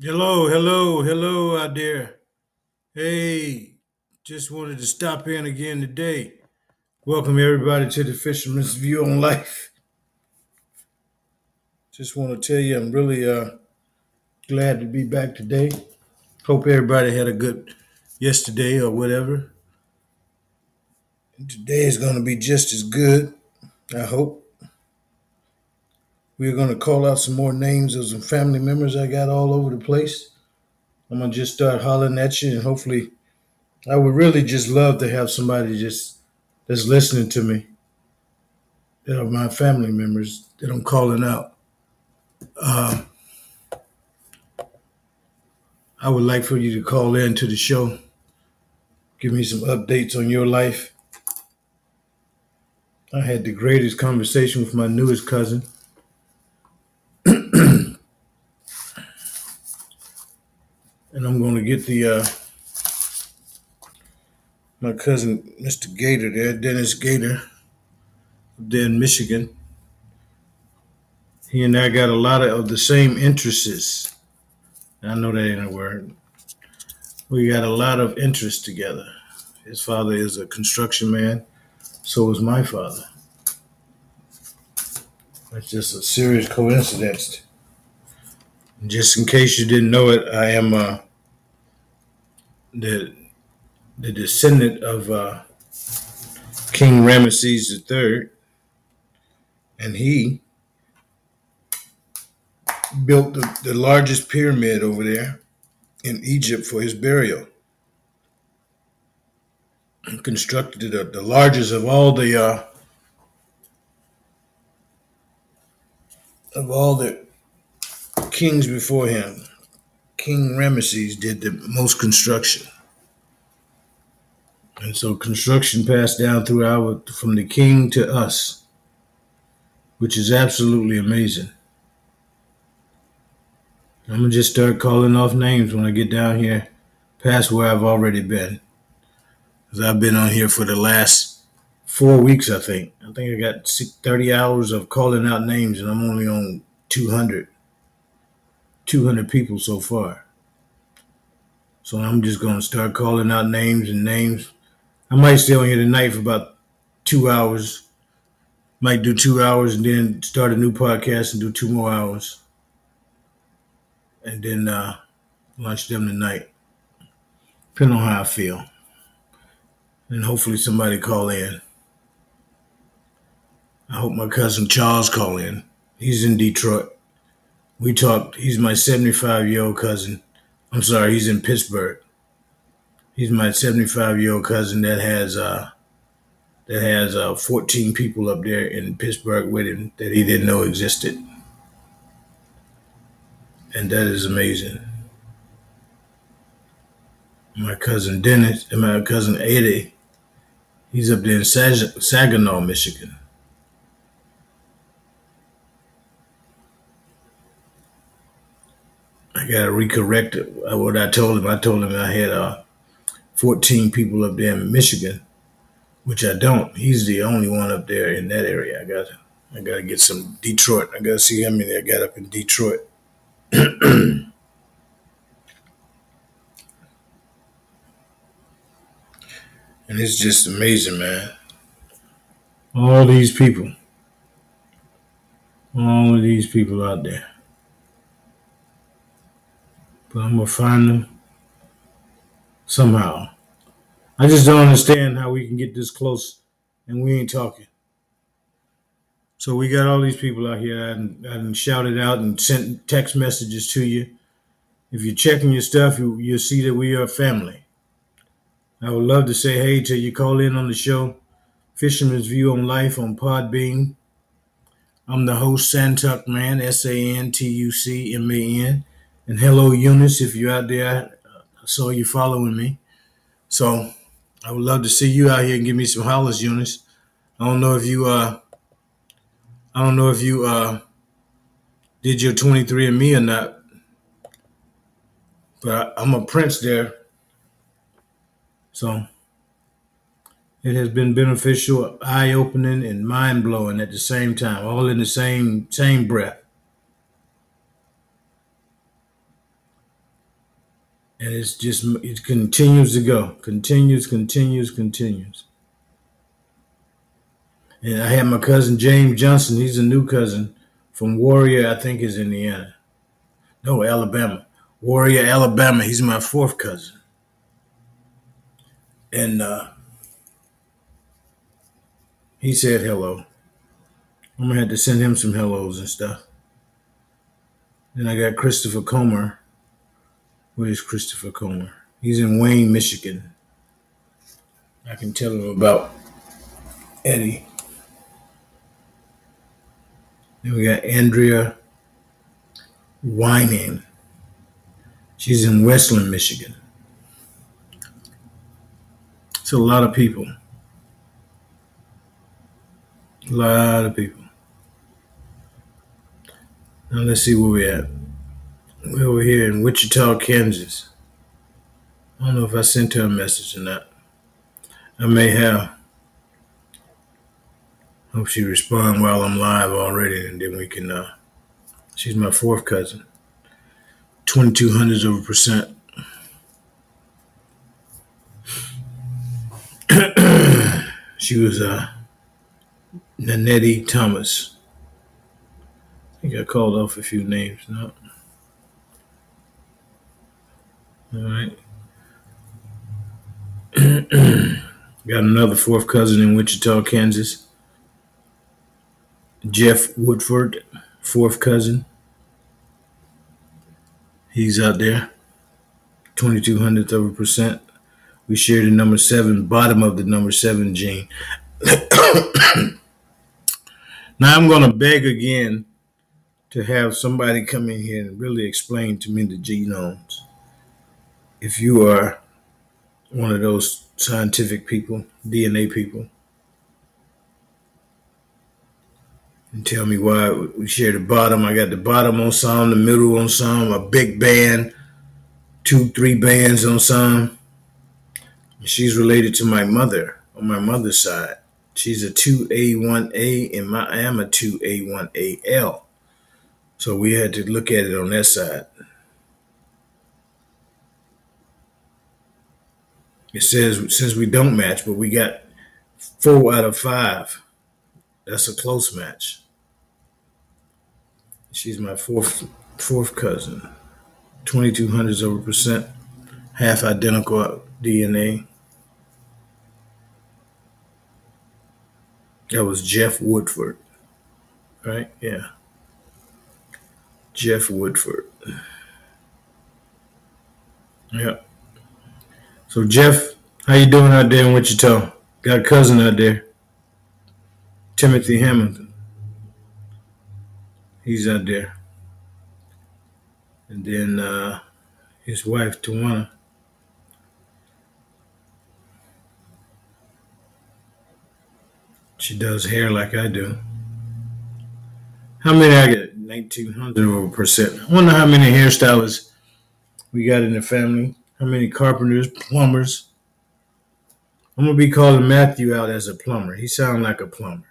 Hello, hello, hello out there. Hey, just wanted to stop in again today. Welcome everybody to the Fisherman's View on Life. Just want to tell you I'm really uh, glad to be back today. Hope everybody had a good yesterday or whatever. Today is going to be just as good, I hope. We're going to call out some more names of some family members I got all over the place. I'm going to just start hollering at you and hopefully I would really just love to have somebody just that's listening to me that are my family members that I'm calling out. Uh, I would like for you to call in to the show, give me some updates on your life. I had the greatest conversation with my newest cousin. and I'm going to get the uh, my cousin, Mr. Gator, there, Dennis Gator, there in Michigan. He and I got a lot of the same interests. I know that ain't a word. We got a lot of interests together. His father is a construction man, so is my father. It's just a serious coincidence. Just in case you didn't know it, I am uh, the the descendant of uh, King Ramesses III, and he built the, the largest pyramid over there in Egypt for his burial. And constructed the, the largest of all the uh, of all the kings before him. King Ramesses did the most construction. And so construction passed down through our from the king to us, which is absolutely amazing. I'm gonna just start calling off names when I get down here past where I've already been. Cause I've been on here for the last four weeks, I think. I think I got 30 hours of calling out names and I'm only on 200. 200 people so far. So I'm just gonna start calling out names and names. I might stay on here tonight for about two hours. Might do two hours and then start a new podcast and do two more hours and then uh, launch them tonight. Depending on how I feel. And hopefully somebody call in. I hope my cousin Charles call in. He's in Detroit. We talked. He's my 75 year old cousin. I'm sorry, he's in Pittsburgh. He's my 75 year old cousin that has uh that has uh 14 people up there in Pittsburgh with him that he didn't know existed. And that is amazing my cousin Dennis and my cousin Eddie. He's up there in Sag- Saginaw, Michigan. I got to recorrect what I told him. I told him I had uh, 14 people up there in Michigan, which I don't. He's the only one up there in that area. I got I got to get some Detroit. I got to see how many I got up in Detroit. And it's just amazing, man. All these people. All these people out there. I'm to find them somehow. I just don't understand how we can get this close and we ain't talking. So we got all these people out here and, and shouted out and sent text messages to you. If you're checking your stuff, you, you'll see that we are a family. I would love to say hey till you call in on the show. Fisherman's View on Life on Podbean. I'm the host, Santuck Man, S A N T U C M A N. And hello, Eunice, if you're out there. I saw you following me. So I would love to see you out here and give me some hollers, Eunice. I don't know if you uh I don't know if you uh did your 23andMe or not. But I'm a prince there so it has been beneficial, eye opening, and mind blowing at the same time, all in the same same breath. And it's just it continues to go, continues, continues, continues. And I had my cousin James Johnson. He's a new cousin from Warrior, I think, is Indiana. No, Alabama. Warrior, Alabama. He's my fourth cousin. And uh, he said hello. I'm gonna have to send him some hellos and stuff. Then I got Christopher Comer. Where is Christopher Comer? He's in Wayne, Michigan. I can tell him about Eddie. Then we got Andrea Whining. She's in Westland, Michigan. It's a lot of people. A lot of people. Now let's see where we're at. We're over here in Wichita, Kansas. I don't know if I sent her a message or not. I may have. Hope she responds while I'm live already, and then we can. uh She's my fourth cousin. Twenty two hundreds over percent. she was uh Nanetti Thomas. I think I called off a few names. No. All right. Got another fourth cousin in Wichita, Kansas. Jeff Woodford, fourth cousin. He's out there. 2200th of a percent. We share the number seven, bottom of the number seven gene. now I'm going to beg again to have somebody come in here and really explain to me the genomes. If you are one of those scientific people, DNA people, and tell me why we share the bottom. I got the bottom on some, the middle on some, a big band, two, three bands on some. She's related to my mother on my mother's side. She's a 2A1A and my, I am a 2A1AL. So we had to look at it on that side. It says since we don't match, but we got four out of five. That's a close match. She's my fourth fourth cousin. Twenty two hundreds of a percent, half identical DNA. That was Jeff Woodford. Right? Yeah. Jeff Woodford. Yep. So Jeff, how you doing out there in Wichita? Got a cousin out there. Timothy Hamilton. He's out there. And then uh, his wife, Tawana. She does hair like I do. How many I get? 1900 percent. I wonder how many hairstylists we got in the family. How many carpenters, plumbers. I'm gonna be calling Matthew out as a plumber. He sounds like a plumber.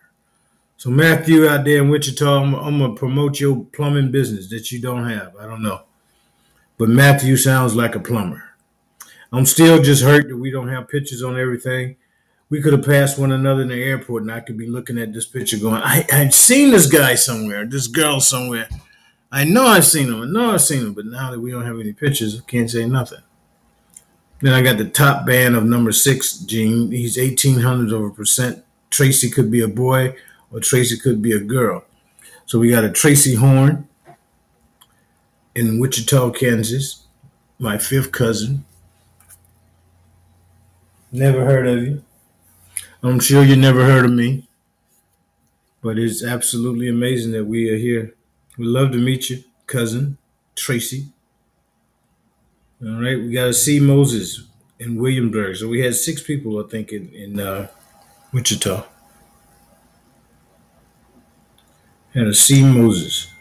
So Matthew out there in Wichita, I'm, I'm gonna promote your plumbing business that you don't have. I don't know, but Matthew sounds like a plumber. I'm still just hurt that we don't have pictures on everything we could have passed one another in the airport and I could be looking at this picture going, I, I've seen this guy somewhere, this girl somewhere. I know I've seen him. I know I've seen him. But now that we don't have any pictures, I can't say nothing. Then I got the top band of number six, Gene. He's 1800 of a percent. Tracy could be a boy or Tracy could be a girl. So we got a Tracy Horn in Wichita, Kansas, my fifth cousin. Never heard of you. I'm sure you never heard of me, but it's absolutely amazing that we are here. We love to meet you, cousin Tracy. All right, we got to see Moses in Williamsburg. So we had six people, I think, in, in uh, Wichita. Had a C. Moses.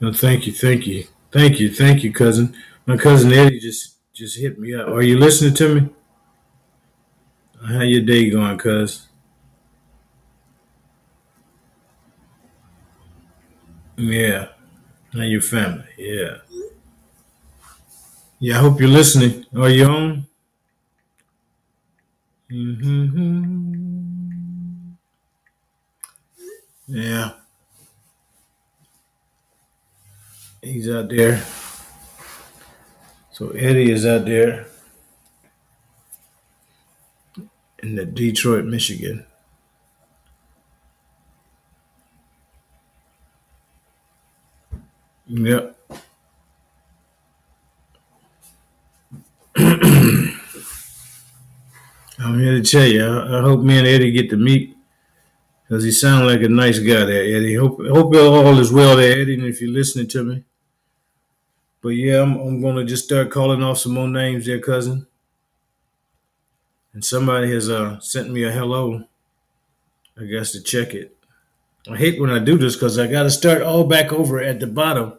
No, thank you, thank you, thank you, thank you, cousin. My cousin Eddie just just hit me up. Are you listening to me? How your day going, cuz? Yeah. How your family? Yeah. Yeah, I hope you're listening. Are you on? Mm-hmm. Yeah, he's out there. So Eddie is out there in the Detroit, Michigan. Yep. I'm here to tell you. I, I hope me and Eddie get to meet because he sounds like a nice guy there, Eddie. Hope hope all is well there, Eddie. And if you're listening to me, but yeah, I'm, I'm gonna just start calling off some more names there, cousin. And somebody has uh, sent me a hello. I guess to check it. I hate when I do this because I got to start all back over at the bottom,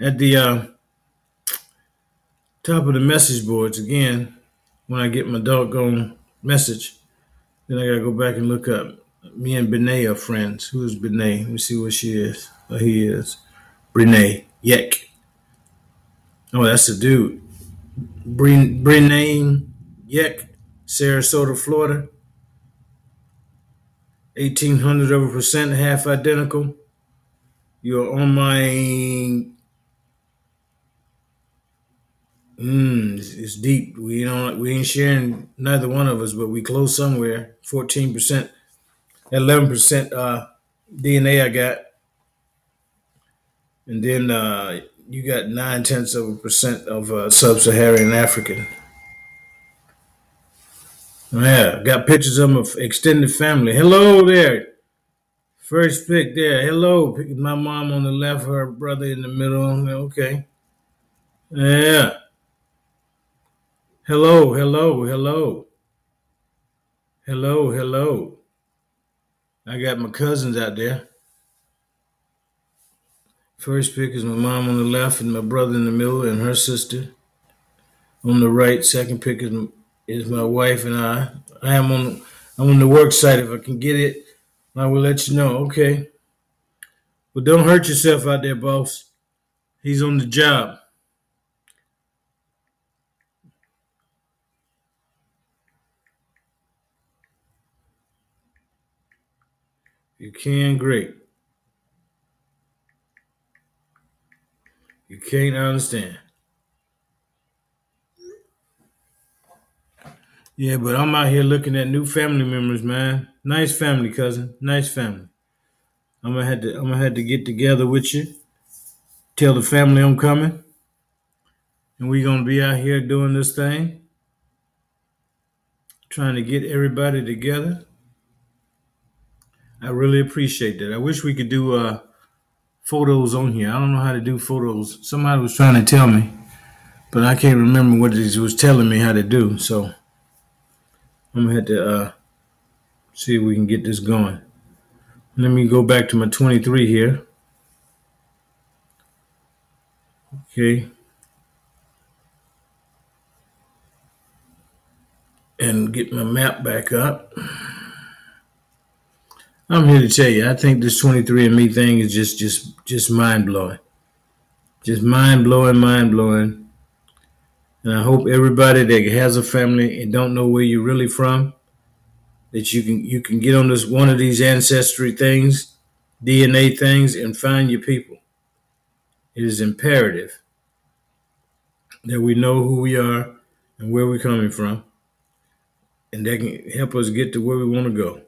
at the uh, top of the message boards again. When I get my doggone message, then I got to go back and look up. Me and Benet are friends. Who is Benet? Let me see what she is. Oh, he is. Brene Yek. Oh, that's the dude. Brene Yek, Sarasota, Florida. 1800 over a percent, half identical. You're on my. Mm, it's, deep. We don't. We ain't sharing neither one of us, but we close somewhere. 14 percent, 11 percent uh, DNA I got, and then uh, you got nine tenths of a percent of uh, sub-Saharan African. Yeah, got pictures of my extended family. Hello there. First pick there. Hello. My mom on the left, her brother in the middle. Okay. Yeah. Hello, hello, hello. Hello, hello. I got my cousins out there. First pick is my mom on the left and my brother in the middle and her sister on the right. Second pick is is my wife and I. I am on I'm on the work site. If I can get it, I will let you know. Okay. But don't hurt yourself out there, boss. He's on the job. You can, great. You can't understand. Yeah, but I'm out here looking at new family members, man. Nice family, cousin. Nice family. I'm gonna have to I'm gonna have to get together with you. Tell the family I'm coming. And we're gonna be out here doing this thing. Trying to get everybody together. I really appreciate that. I wish we could do uh photos on here. I don't know how to do photos. Somebody was trying to tell me, but I can't remember what he was telling me how to do. So I'm gonna have to uh, see if we can get this going. Let me go back to my 23 here. Okay. And get my map back up. I'm here to tell you, I think this 23andMe thing is just just just mind blowing. Just mind blowing, mind blowing. And I hope everybody that has a family and don't know where you're really from, that you can you can get on this one of these ancestry things, DNA things, and find your people. It is imperative that we know who we are and where we're coming from, and that can help us get to where we want to go.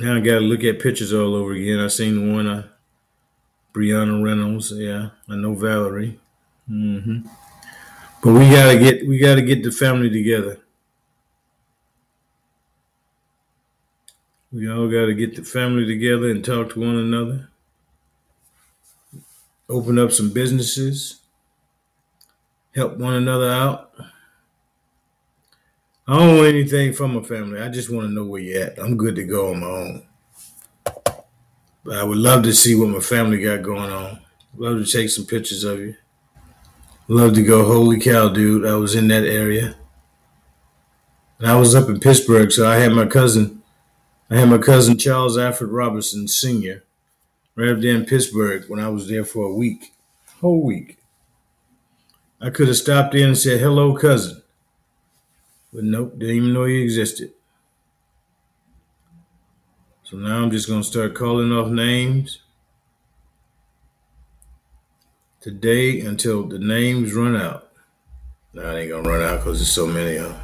Now I got to look at pictures all over again. I seen the one, uh, Brianna Reynolds. Yeah, I know Valerie. Mm-hmm. But we gotta get we gotta get the family together. We all gotta get the family together and talk to one another. Open up some businesses. Help one another out. I don't want anything from my family. I just want to know where you're at. I'm good to go on my own. But I would love to see what my family got going on. Love to take some pictures of you. Love to go. Holy cow, dude! I was in that area, and I was up in Pittsburgh, so I had my cousin. I had my cousin Charles Alfred Robinson Sr. right up there in Pittsburgh when I was there for a week. Whole week. I could have stopped in and said, hello, cousin. But nope, didn't even know he existed. So now I'm just going to start calling off names today until the names run out. Now it ain't going to run out because there's so many of them.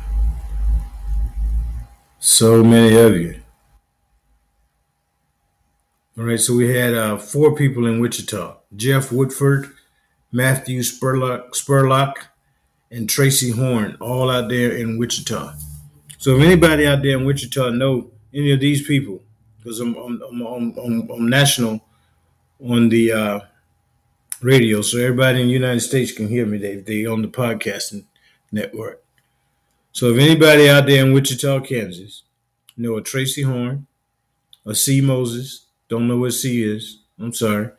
So many of you. All right, so we had uh, four people in Wichita Jeff Woodford, Matthew Spurlock, Spurlock, and Tracy Horn, all out there in Wichita. So if anybody out there in Wichita know any of these people, because I'm, I'm, I'm, I'm, I'm national on the uh, radio, so everybody in the United States can hear me. They they on the podcasting network. So if anybody out there in Wichita, Kansas, know a Tracy Horn, a C Moses, don't know what C is. I'm sorry.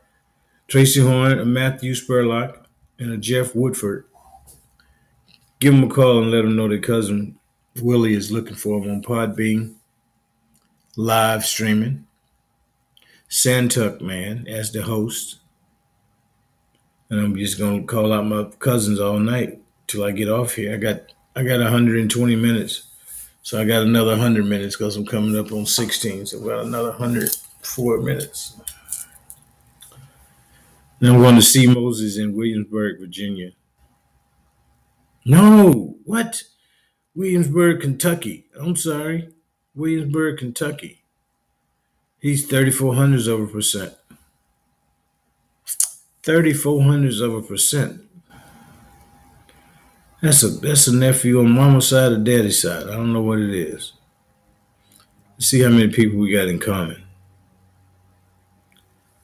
Tracy Horn, a Matthew Spurlock, and a Jeff Woodford. Give them a call and let them know their cousin Willie is looking for them on Podbean, live streaming. Santuck Man as the host. And I'm just gonna call out my cousins all night till I get off here. I got I got 120 minutes. So I got another 100 minutes because I'm coming up on 16. So I got another 104 minutes. Then I'm going to see Moses in Williamsburg, Virginia. No, what? Williamsburg, Kentucky. I'm sorry. Williamsburg, Kentucky. He's 34 hundreds of a percent. 34 hundreds of a percent. That's a that's a nephew on mama's side or daddy's side. I don't know what it is. Let's see how many people we got in common.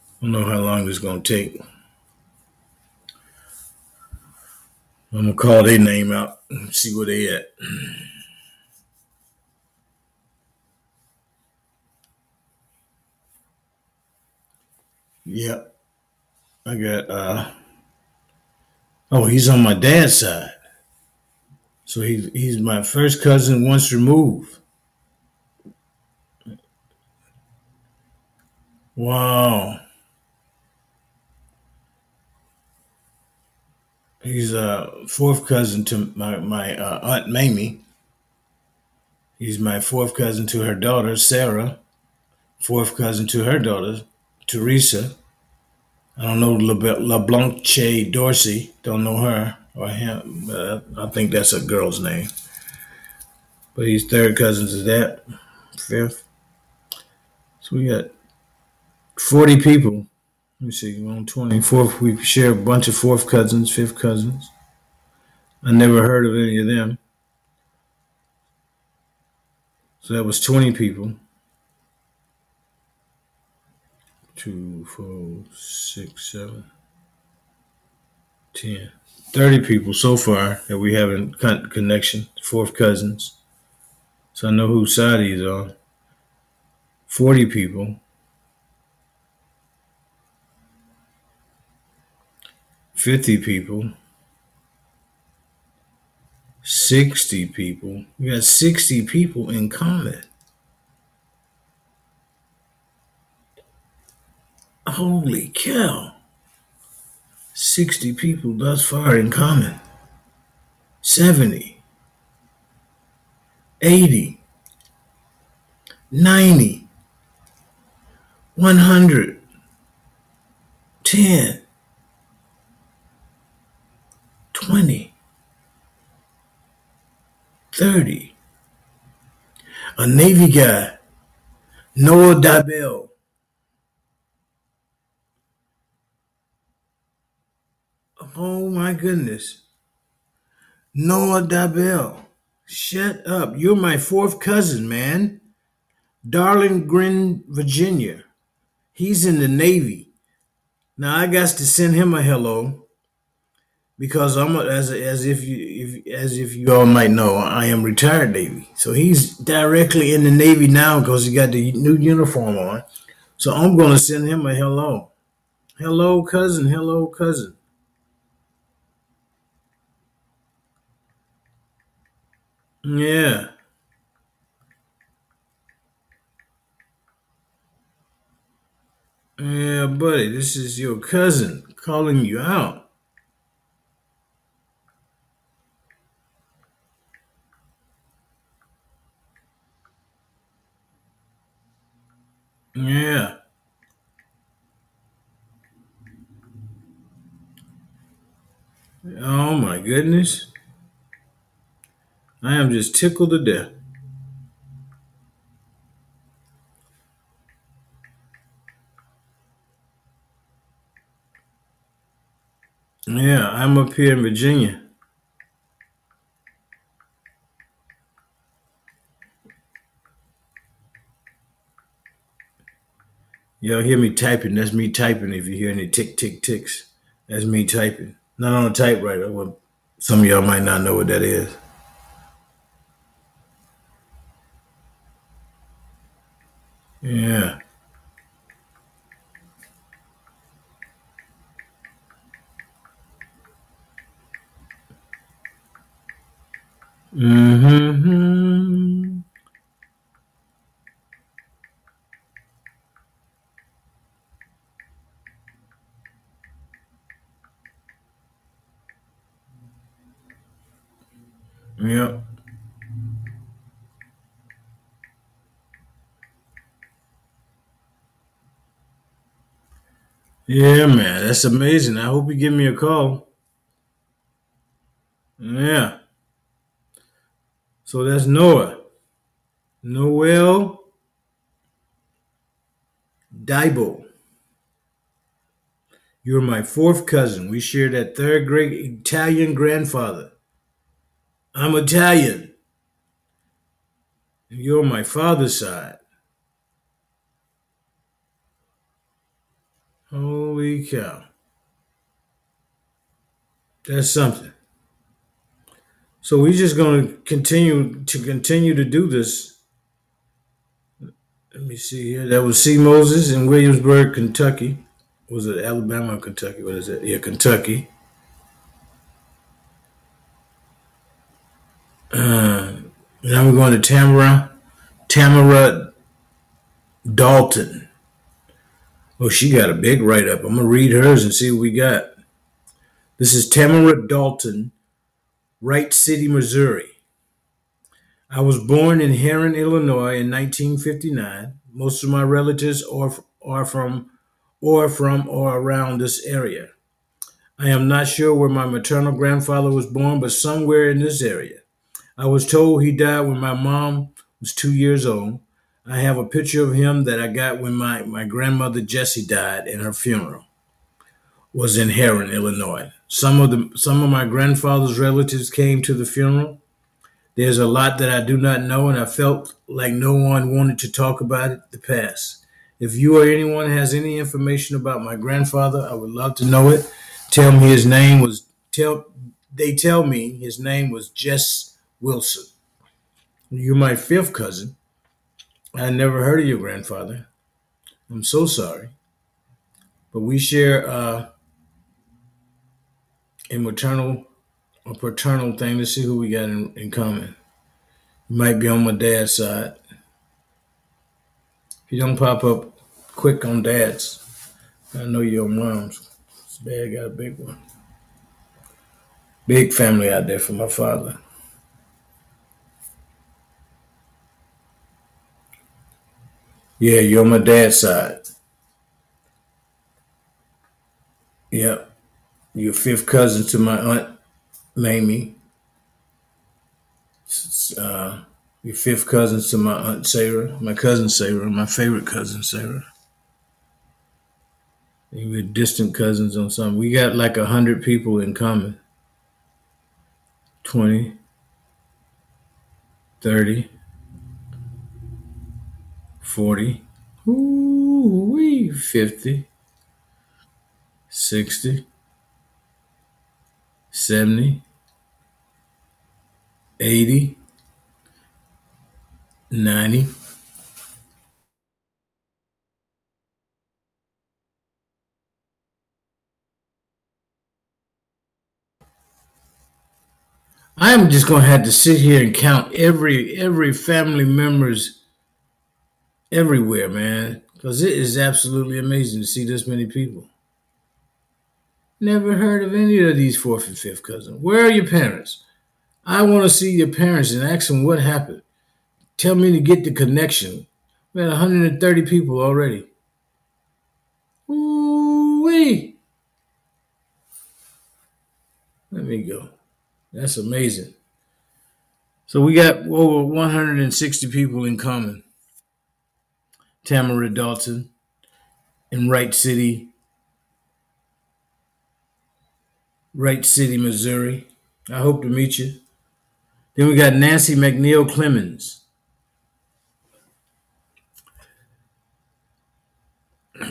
I don't know how long this gonna take. I'm gonna call their name out and see where they at. Yep. I got uh oh he's on my dad's side. So he's he's my first cousin once removed. Wow. He's a fourth cousin to my my uh, aunt Mamie. He's my fourth cousin to her daughter Sarah. Fourth cousin to her daughter Teresa. I don't know LeBlanc Che Dorsey. Don't know her or him. But I think that's a girl's name. But he's third cousin to that, fifth. So we got 40 people. Let me see, on 24th. We share a bunch of fourth cousins, fifth cousins. I never heard of any of them. So that was 20 people. Two, four, six, seven, ten. 30 people so far that we have in connection, fourth cousins. So I know whose side he's on. 40 people. 50 people. 60 people. We got 60 people in common. Holy cow. 60 people thus far in common. 70, 80, 90, 100, 10, 20, 30. A Navy guy, Noah Dabell, Oh my goodness. Noah Dabell. Shut up. You're my fourth cousin, man. Dahlgren, Virginia. He's in the Navy. Now I got to send him a hello because I'm as as if you if, as if you all might know, I am retired Navy. So he's directly in the Navy now because he got the new uniform on. So I'm going to send him a hello. Hello, cousin. Hello, cousin. Yeah. Yeah, buddy, this is your cousin calling you out. Yeah. Oh my goodness. I am just tickled to death. Yeah, I'm up here in Virginia. Y'all hear me typing? That's me typing. If you hear any tick, tick, ticks, that's me typing. Not on a typewriter. Well, some of y'all might not know what that is. Yeah. Mm-hmm. Yep. Yeah, man. That's amazing. I hope you give me a call. Yeah. So that's Noah. Noel Daibo. You're my fourth cousin. We share that third great Italian grandfather. I'm Italian. And You're my father's side. Holy cow. That's something. So we're just going to continue to continue to do this. Let me see here. That was C. Moses in Williamsburg, Kentucky. Was it Alabama or Kentucky? What is it? Yeah, Kentucky. Uh, now we're going to Tamara, Tamara Dalton. Oh, she got a big write up. I'm gonna read hers and see what we got. This is Tamara Dalton, Wright City, Missouri. I was born in Herrin, Illinois in 1959. Most of my relatives are, are from or from or around this area. I am not sure where my maternal grandfather was born, but somewhere in this area. I was told he died when my mom was two years old. I have a picture of him that I got when my, my grandmother Jessie died and her funeral was in Herrin, Illinois. Some of the some of my grandfather's relatives came to the funeral. There's a lot that I do not know, and I felt like no one wanted to talk about it, the past. If you or anyone has any information about my grandfather, I would love to know it. Tell me his name was tell they tell me his name was Jess Wilson. You're my fifth cousin. I never heard of your grandfather. I'm so sorry. But we share uh, a maternal or paternal thing. Let's see who we got in, in common. You might be on my dad's side. If you don't pop up quick on dad's, I know you're on mom's. Dad got a big one. Big family out there for my father. Yeah, you're on my dad's side. Yep. You're fifth cousin to my aunt Mamie. Uh, you're fifth cousin to my aunt Sarah, my cousin Sarah, my favorite cousin Sarah. We're distant cousins on some. We got like a hundred people in common. 20, 30, 40, ooh, 50, 60, 70, 80, 90. I am just gonna have to sit here and count every every family members everywhere, man, because it is absolutely amazing to see this many people. Never heard of any of these fourth and fifth cousins. Where are your parents? I want to see your parents and ask them what happened. Tell me to get the connection. We had 130 people already. Ooh wee. Let me go. That's amazing. So we got over 160 people in common. Tamara Dalton in Wright City, Wright City, Missouri. I hope to meet you. Then we got Nancy McNeil Clemens.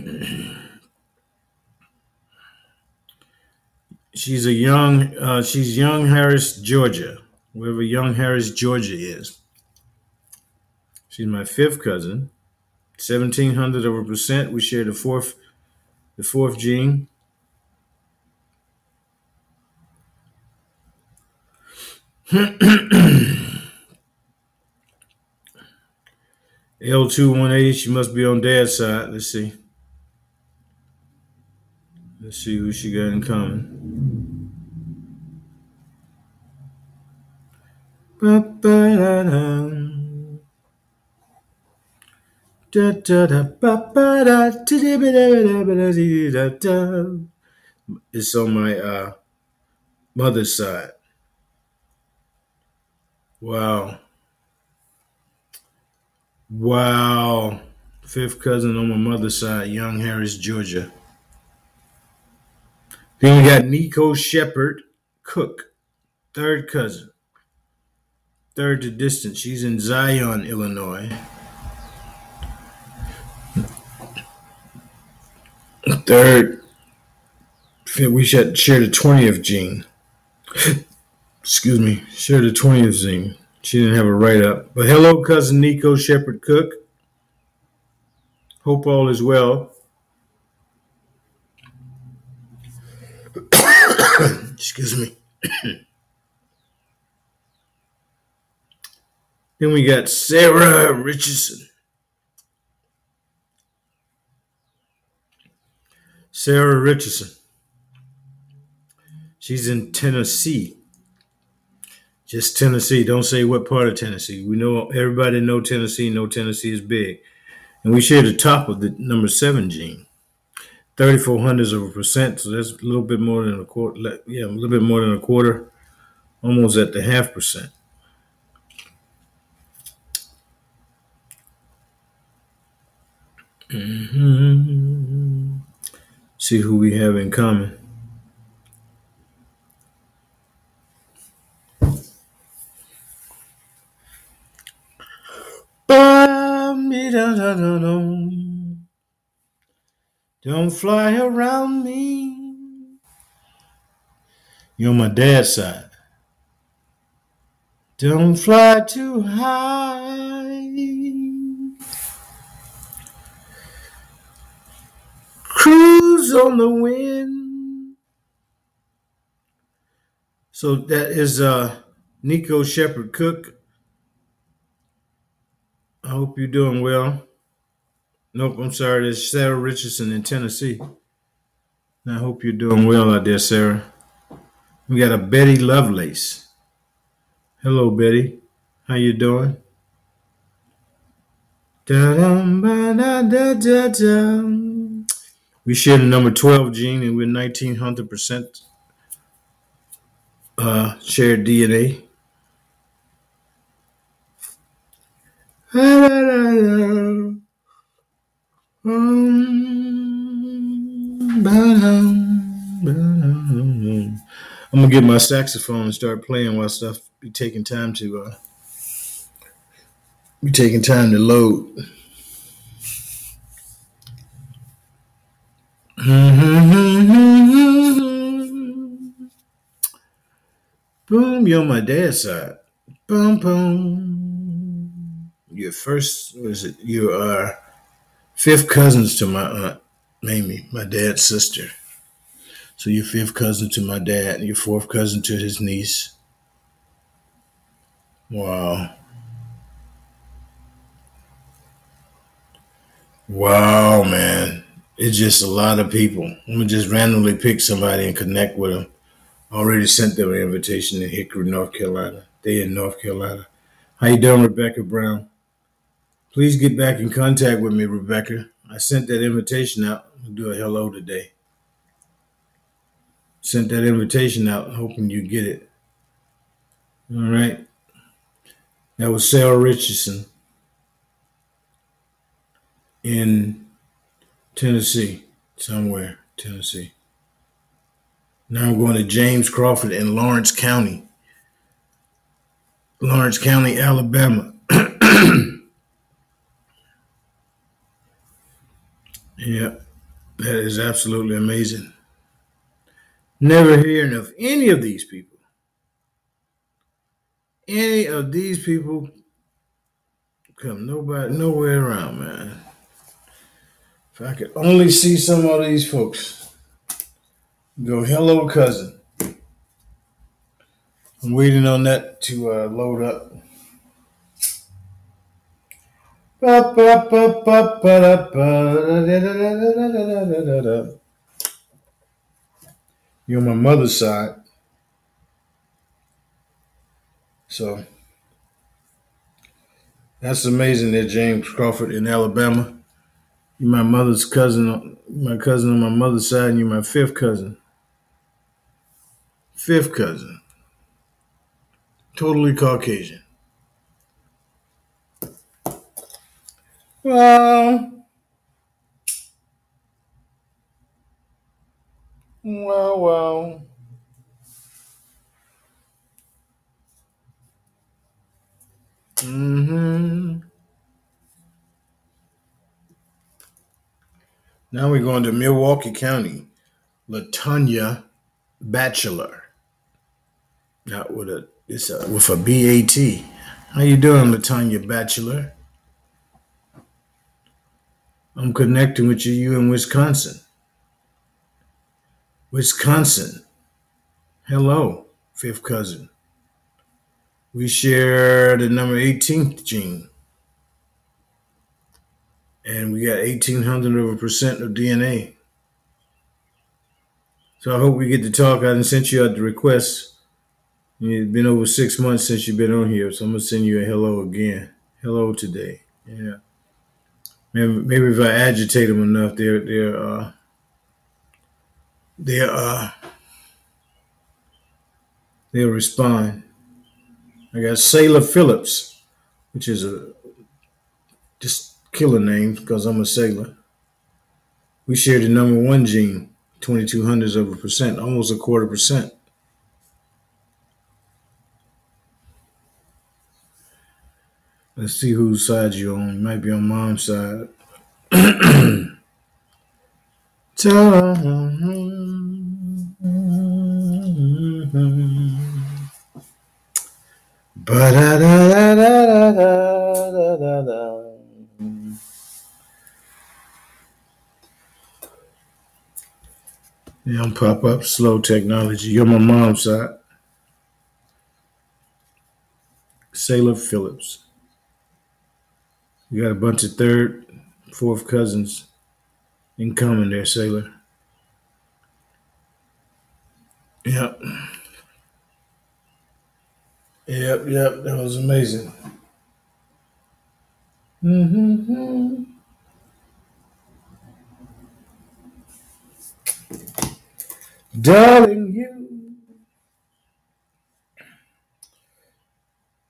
she's a young, uh, she's Young Harris, Georgia, wherever Young Harris, Georgia is. She's my fifth cousin. 1700 of a percent. We share the fourth, the fourth gene. L218, she must be on dad's side. Let's see. Let's see who she got in common. Ba-ba-da-da. It's on my uh, mother's side. Wow. Wow. Fifth cousin on my mother's side, Young Harris, Georgia. Then we got Nico Shepard Cook, third cousin. Third to distance. She's in Zion, Illinois. Third, we should share the 20th gene. Excuse me, share the 20th gene. She didn't have a write up. But hello, cousin Nico Shepard Cook. Hope all is well. Excuse me. then we got Sarah Richardson. Sarah Richardson. She's in Tennessee. Just Tennessee. Don't say what part of Tennessee. We know everybody know Tennessee. Know Tennessee is big, and we share the top of the number seven gene. 34 hundredths of a percent, so that's a little bit more than a quarter. Yeah, a little bit more than a quarter, almost at the half percent. Mm-hmm. See who we have in common. Don't fly around me. You're my dad's side. Don't fly too high. Cruise on the wind. So that is uh, Nico Shepard Cook. I hope you're doing well. Nope, I'm sorry. There's Sarah Richardson in Tennessee. I hope you're doing well out there, Sarah. We got a Betty Lovelace. Hello, Betty. How you doing? We share the number 12 gene and we're 1900% uh, shared DNA. I'm gonna get my saxophone and start playing while stuff be taking time to uh, be taking time to load. Boom, you're my dad's side. Boom, boom. Your first was it? You are fifth cousins to my aunt Mamie, my dad's sister. So you're fifth cousin to my dad, and you're fourth cousin to his niece. Wow. Wow, man. It's just a lot of people. I'm just randomly pick somebody and connect with them. I already sent them an invitation to Hickory, North Carolina. They in North Carolina. How you doing, Rebecca Brown? Please get back in contact with me, Rebecca. I sent that invitation out. I'll do a hello today. Sent that invitation out, hoping you get it. All right. That was Sarah Richardson in Tennessee, somewhere, Tennessee. Now I'm going to James Crawford in Lawrence County. Lawrence County, Alabama. yeah, that is absolutely amazing. Never hearing of any of these people. Any of these people come nobody nowhere around, man. If I could only see some of these folks. Go, hello, cousin. I'm waiting on that to uh, load up. You're on my mother's side. So that's amazing that James Crawford in Alabama. You're my mother's cousin, my cousin on my mother's side, and you're my fifth cousin. Fifth cousin. Totally Caucasian. Well, well, well. Mm-hmm. Now we're going to Milwaukee County. Latanya Bachelor. Not with a it's a, with a B A T. How you doing, Latanya Bachelor? I'm connecting with you. You in Wisconsin. Wisconsin. Hello, fifth cousin. We share the number 18th gene. And we got 1800 of a percent of DNA. So I hope we get to talk. I didn't sent you out the request. It's been over six months since you've been on here, so I'm gonna send you a hello again. Hello today. Yeah. Maybe, maybe if I agitate them enough, they're they're uh, they're uh, they'll respond. I got Sailor Phillips, which is a just killer name because I'm a sailor. We share the number one gene, 22 hundredths of a percent, almost a quarter percent. Let's see whose side you're on. You might be on mom's side. Yeah, pop up slow technology. You're my mom's side. Sailor Phillips. You got a bunch of third, fourth cousins in common there, Sailor. Yep. Yep, yep, that was amazing. Mm-hmm. Darling, you.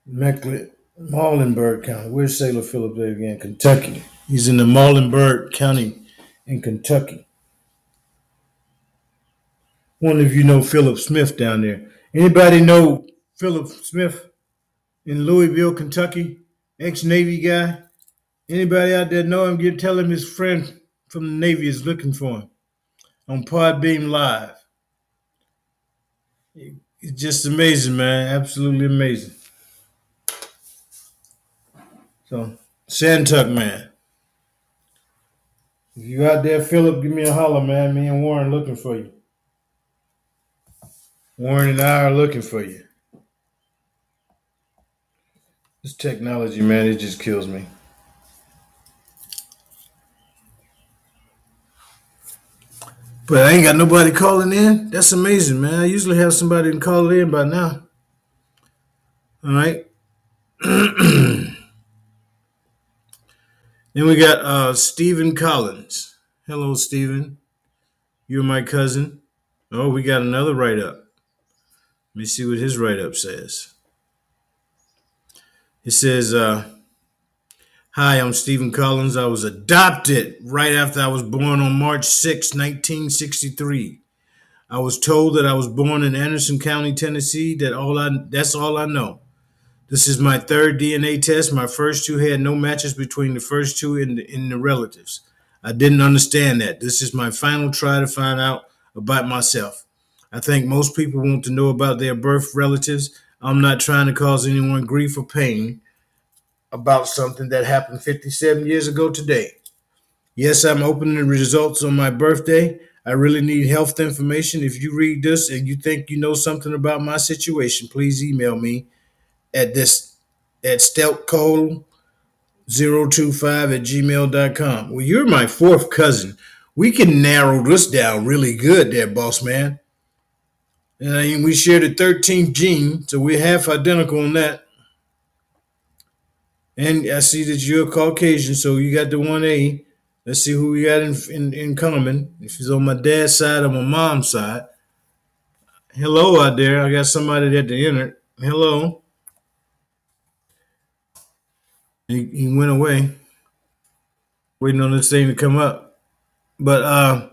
Mecklenburg. Muhlenberg County. Where's Sailor Phillips again? Kentucky. He's in the Muhlenberg County in Kentucky. Wonder if you know Philip Smith down there. Anybody know Philip Smith in Louisville, Kentucky? Ex-Navy guy. Anybody out there know him? Get tell him his friend from the Navy is looking for him on Podbean Live. It's just amazing, man. Absolutely amazing. So, Santuck, man. If you out there, Philip, give me a holler, man. Me and Warren looking for you. Warren and I are looking for you. This technology, man, it just kills me. But I ain't got nobody calling in. That's amazing, man. I usually have somebody to call in by now. All right. Then we got uh, Stephen Collins. Hello, Stephen. You're my cousin. Oh, we got another write up. Let me see what his write up says. It says, uh, Hi, I'm Stephen Collins. I was adopted right after I was born on March 6, 1963. I was told that I was born in Anderson County, Tennessee. That all I that's all I know. This is my third DNA test. My first two had no matches between the first two in the, in the relatives. I didn't understand that. This is my final try to find out about myself. I think most people want to know about their birth relatives. I'm not trying to cause anyone grief or pain about something that happened 57 years ago today. Yes, I'm opening the results on my birthday. I really need health information. If you read this and you think you know something about my situation, please email me at this at steltcole025 at gmail.com. Well, you're my fourth cousin. We can narrow this down really good there, boss man. And we share the 13th gene, so we're half identical on that. And I see that you're a Caucasian, so you got the 1A. Let's see who we got in, in, in common. If it's on my dad's side or my mom's side. Hello out there. I got somebody at the enter. Hello. He, he went away. Waiting on this thing to come up. But uh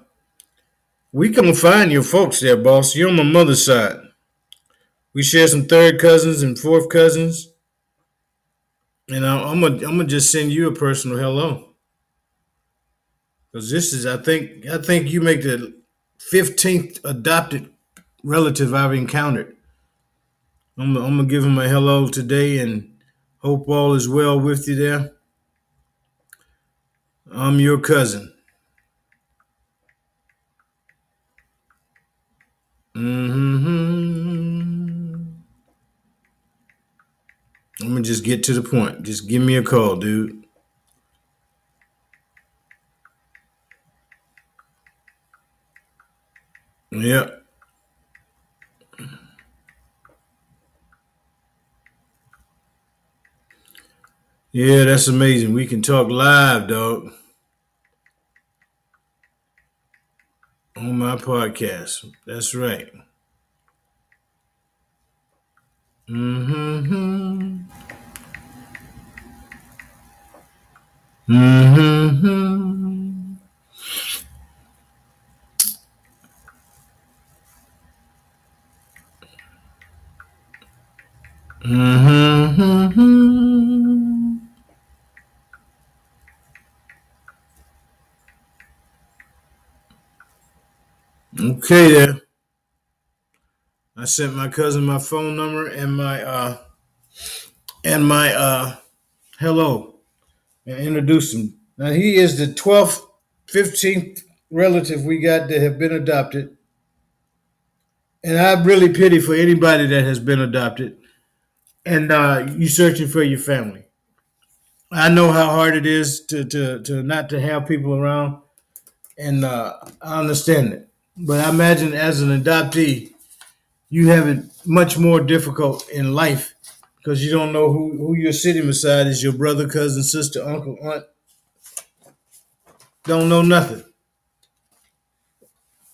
we can find your folks there, boss. You're on my mother's side. We share some third cousins and fourth cousins. And I'm gonna I'm gonna just send you a personal hello. Because this is I think I think you make the fifteenth adopted relative I've encountered. I'm, I'm gonna give him a hello today and hope all is well with you there. I'm your cousin. Mm-hmm. I'm gonna just get to the point. Just give me a call, dude. Yep. Yeah, that's amazing. We can talk live, dog. On my podcast. That's right. Mm-hmm. Mm-hmm. Mm-hmm. Okay. I sent my cousin my phone number and my uh and my uh hello and introduced him. Now he is the twelfth, fifteenth relative we got that have been adopted. And I really pity for anybody that has been adopted and uh you searching for your family. I know how hard it is to to, to not to have people around and uh I understand it. But I imagine as an adoptee, you have it much more difficult in life because you don't know who, who you're sitting beside is your brother, cousin, sister, uncle, aunt. Don't know nothing.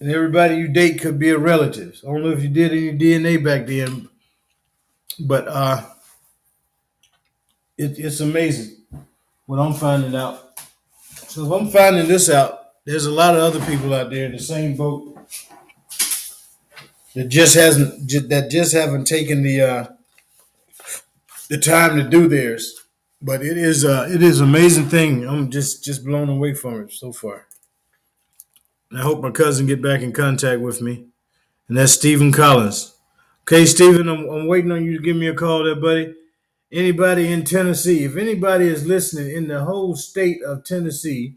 And everybody you date could be a relative. I don't know if you did any DNA back then, but uh, it, it's amazing what I'm finding out. So if I'm finding this out, there's a lot of other people out there in the same boat that just hasn't that just haven't taken the uh, the time to do theirs. But it is uh, it is amazing thing. I'm just just blown away from it so far. And I hope my cousin get back in contact with me, and that's Stephen Collins. Okay, Stephen, I'm, I'm waiting on you to give me a call there, buddy. Anybody in Tennessee, if anybody is listening in the whole state of Tennessee,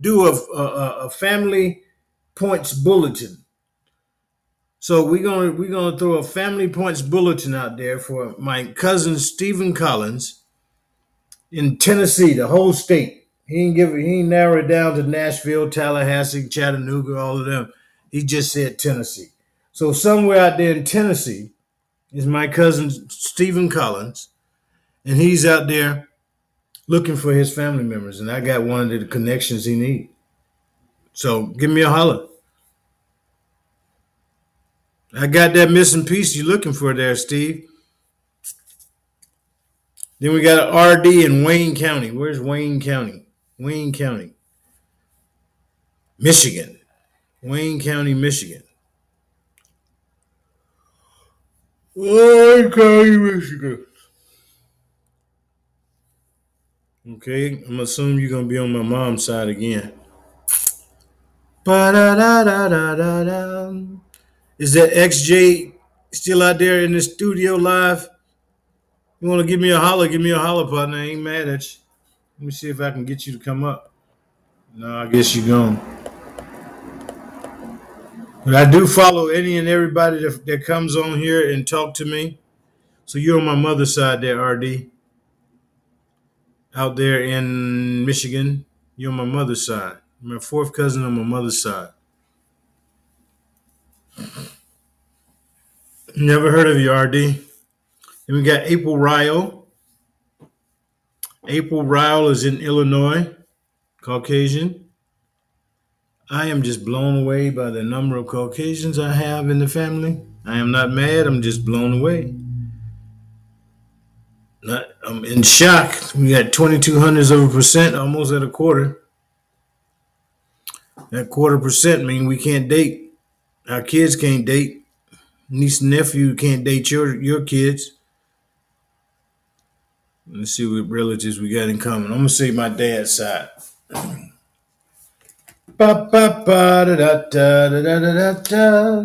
do a, a, a family points bulletin so we're gonna we're gonna throw a family points bulletin out there for my cousin Stephen Collins in Tennessee, the whole state. He ain't give he ain't narrow it down to Nashville, Tallahassee, Chattanooga, all of them. He just said Tennessee. So somewhere out there in Tennessee is my cousin Stephen Collins, and he's out there looking for his family members, and I got one of the connections he need. So give me a holler. I got that missing piece you're looking for there, Steve. Then we got RD in Wayne County. Where's Wayne County? Wayne County, Michigan. Wayne County, Michigan. Wayne County, Michigan. Okay, I'm assuming you're gonna be on my mom's side again. Ba-da-da-da-da-da-da. Is that XJ still out there in the studio live? You want to give me a holler? Give me a holler, partner. I ain't mad at you. Let me see if I can get you to come up. No, I guess you're gone. But I do follow any and everybody that, that comes on here and talk to me. So you're on my mother's side there, RD. Out there in Michigan. You're on my mother's side. My fourth cousin on my mother's side. Never heard of you, RD. Then we got April Ryle. April Ryle is in Illinois, Caucasian. I am just blown away by the number of Caucasians I have in the family. I am not mad, I'm just blown away. Not, I'm in shock. We got 22 hundredths of a percent, almost at a quarter. That quarter percent mean we can't date. Our kids can't date. Niece and nephew can't date your your kids. Let's see what relatives we got in common. I'm gonna say my dad's side. Ba ba ba da da da da da da da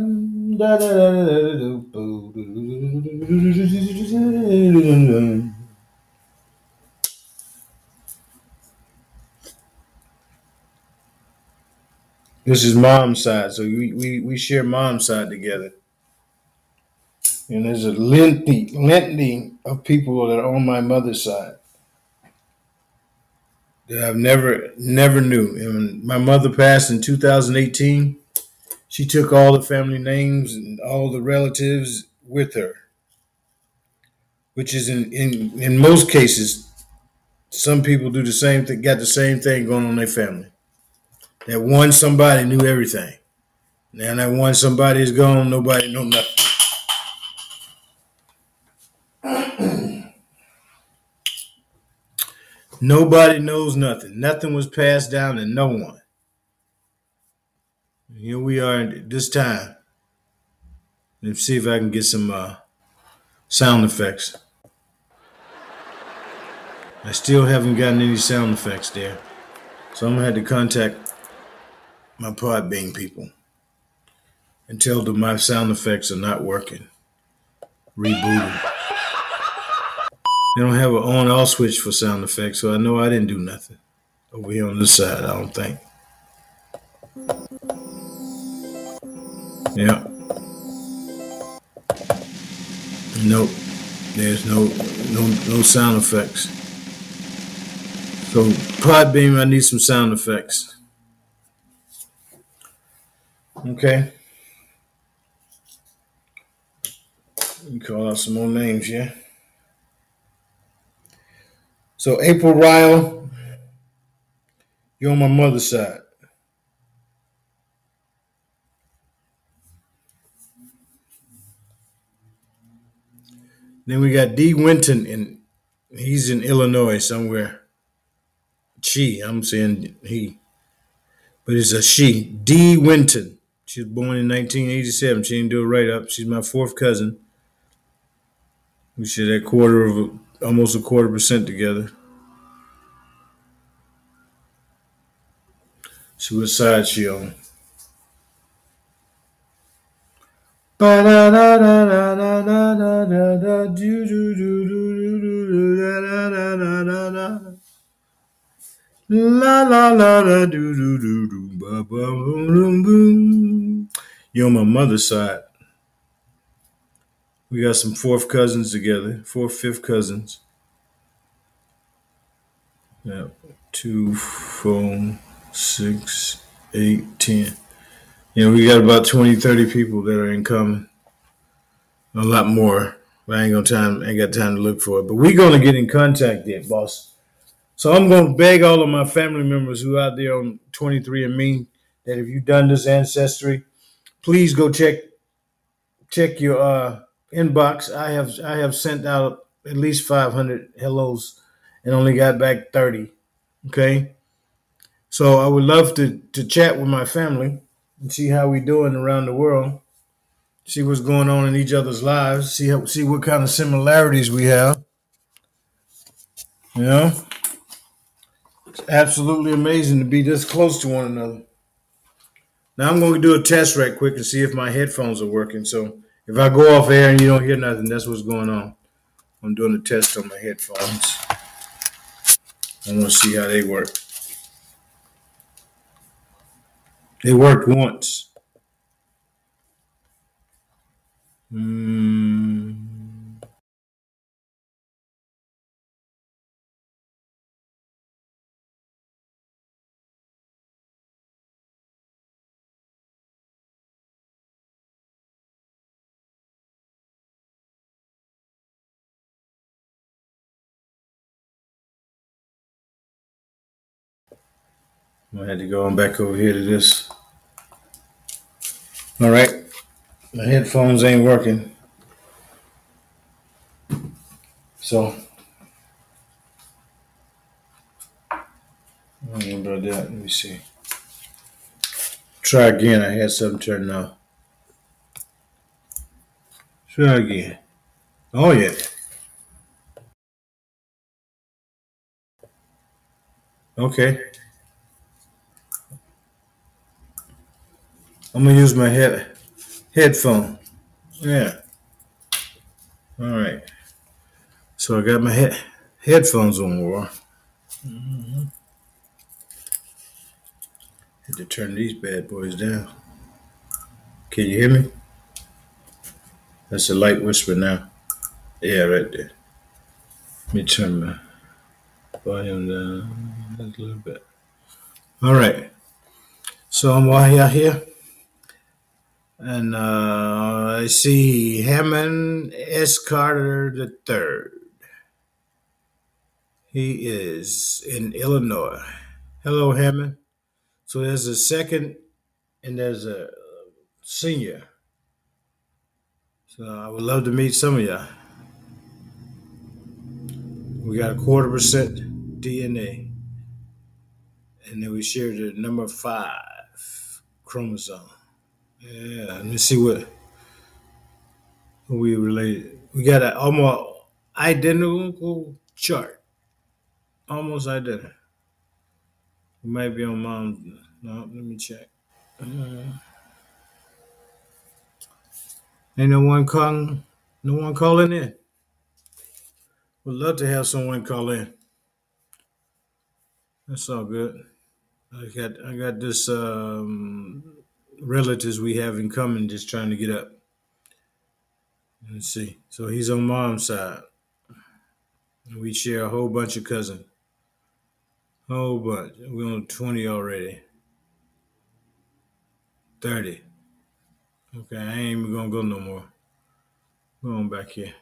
da da da da da This is mom's side, so we, we, we share mom's side together. And there's a lengthy, lengthy of people that are on my mother's side that I've never, never knew. And my mother passed in 2018, she took all the family names and all the relatives with her, which is in, in, in most cases, some people do the same thing, got the same thing going on in their family. That one somebody knew everything. Now that one somebody is gone, nobody know nothing. Nobody knows nothing. Nothing was passed down to no one. Here we are at this time. Let's see if I can get some uh, sound effects. I still haven't gotten any sound effects there. So I'm gonna have to contact my Podbean people and tell them my sound effects are not working. Rebooting. They don't have an on off switch for sound effects, so I know I didn't do nothing over here on this side. I don't think. Yeah. Nope. There's no no no sound effects. So Podbean, I need some sound effects. Okay. You call out some more names, yeah. So April Ryle, you're on my mother's side. Then we got D. Winton, and he's in Illinois somewhere. She, I'm saying he, but it's a she. D. Winton. She was born in 1987. She didn't do it right up. She's my fourth cousin. We share that quarter of a almost a quarter percent together. See what side she on. La la la la do do do do You're on my mother's side. We got some fourth cousins together, fourth, fifth cousins. Yeah, two, four, six, eight, ten. You know, we got about 20, 30 people that are in common. A lot more. But I ain't gonna time ain't got time to look for it. But we gonna get in contact there, boss. So I'm going to beg all of my family members who are out there on 23andMe that if you've done this ancestry, please go check check your uh, inbox. I have I have sent out at least 500 hellos and only got back 30. Okay, so I would love to to chat with my family and see how we doing around the world. See what's going on in each other's lives. See how, see what kind of similarities we have. You know, it's absolutely amazing to be this close to one another. Now I'm going to do a test right quick and see if my headphones are working. So if I go off air and you don't hear nothing, that's what's going on. I'm doing a test on my headphones. I want to see how they work. They worked once. Mm. I had to go on back over here to this. All right. My headphones ain't working. So, about that. Let me see. Try again. I had something turned off. Try again. Oh, yeah. Okay. I'm gonna use my head headphone. Yeah. All right. So I got my head headphones on, War. Mm-hmm. Had to turn these bad boys down. Can you hear me? That's a light whisper now. Yeah, right there. Let me turn my volume down a little bit. All right. So I'm out here. And uh, I see Hammond S. Carter III. He is in Illinois. Hello, Hammond. So there's a second and there's a senior. So I would love to meet some of y'all. We got a quarter percent DNA. And then we share the number five chromosome. Yeah, let me see what we related. We got an almost identical chart. Almost identical. We might be on mom. No, let me check. Uh, ain't no one calling. No one calling in. Would love to have someone call in. That's all good. I got I got this um, relatives we have in common just trying to get up. Let's see. So he's on mom's side. We share a whole bunch of cousins. Whole bunch. We're on 20 already. 30. Okay, I ain't even gonna go no more. Going back here.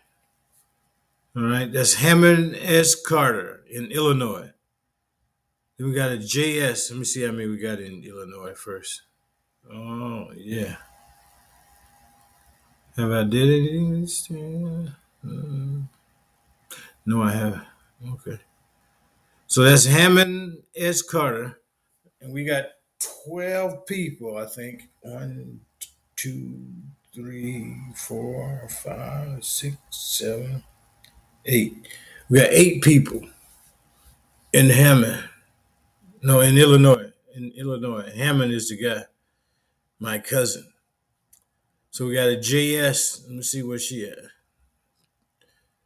All right, that's Hammond S. Carter in Illinois. Then we got a JS. Let me see how many we got in Illinois first. Oh yeah. Have I did anything? Uh, no, I haven't. Okay. So that's Hammond S. Carter, and we got twelve people. I think one, two, three, four, five, six, seven, eight. We got eight people in Hammond. No, in Illinois. In Illinois, Hammond is the guy my cousin. So we got a JS. Let me see where she at.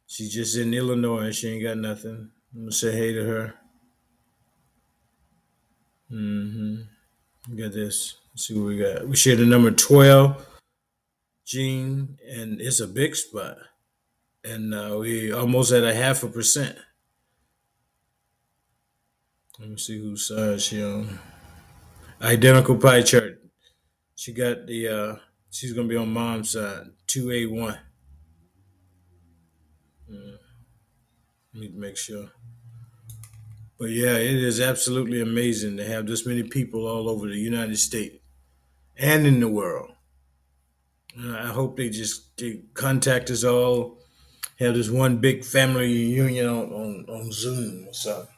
She's just in Illinois. and She ain't got nothing. I'm gonna say hey to her. Mm-hmm. Got this. Let's see what we got. We share the number 12, Gene, and it's a big spot. And uh, we almost at a half a percent. Let me see whose side she on. Identical pie chart. She got the uh she's gonna be on mom's side, two A one. Need to make sure. But yeah, it is absolutely amazing to have this many people all over the United States and in the world. Uh, I hope they just they contact us all, have this one big family reunion on, on, on Zoom or something.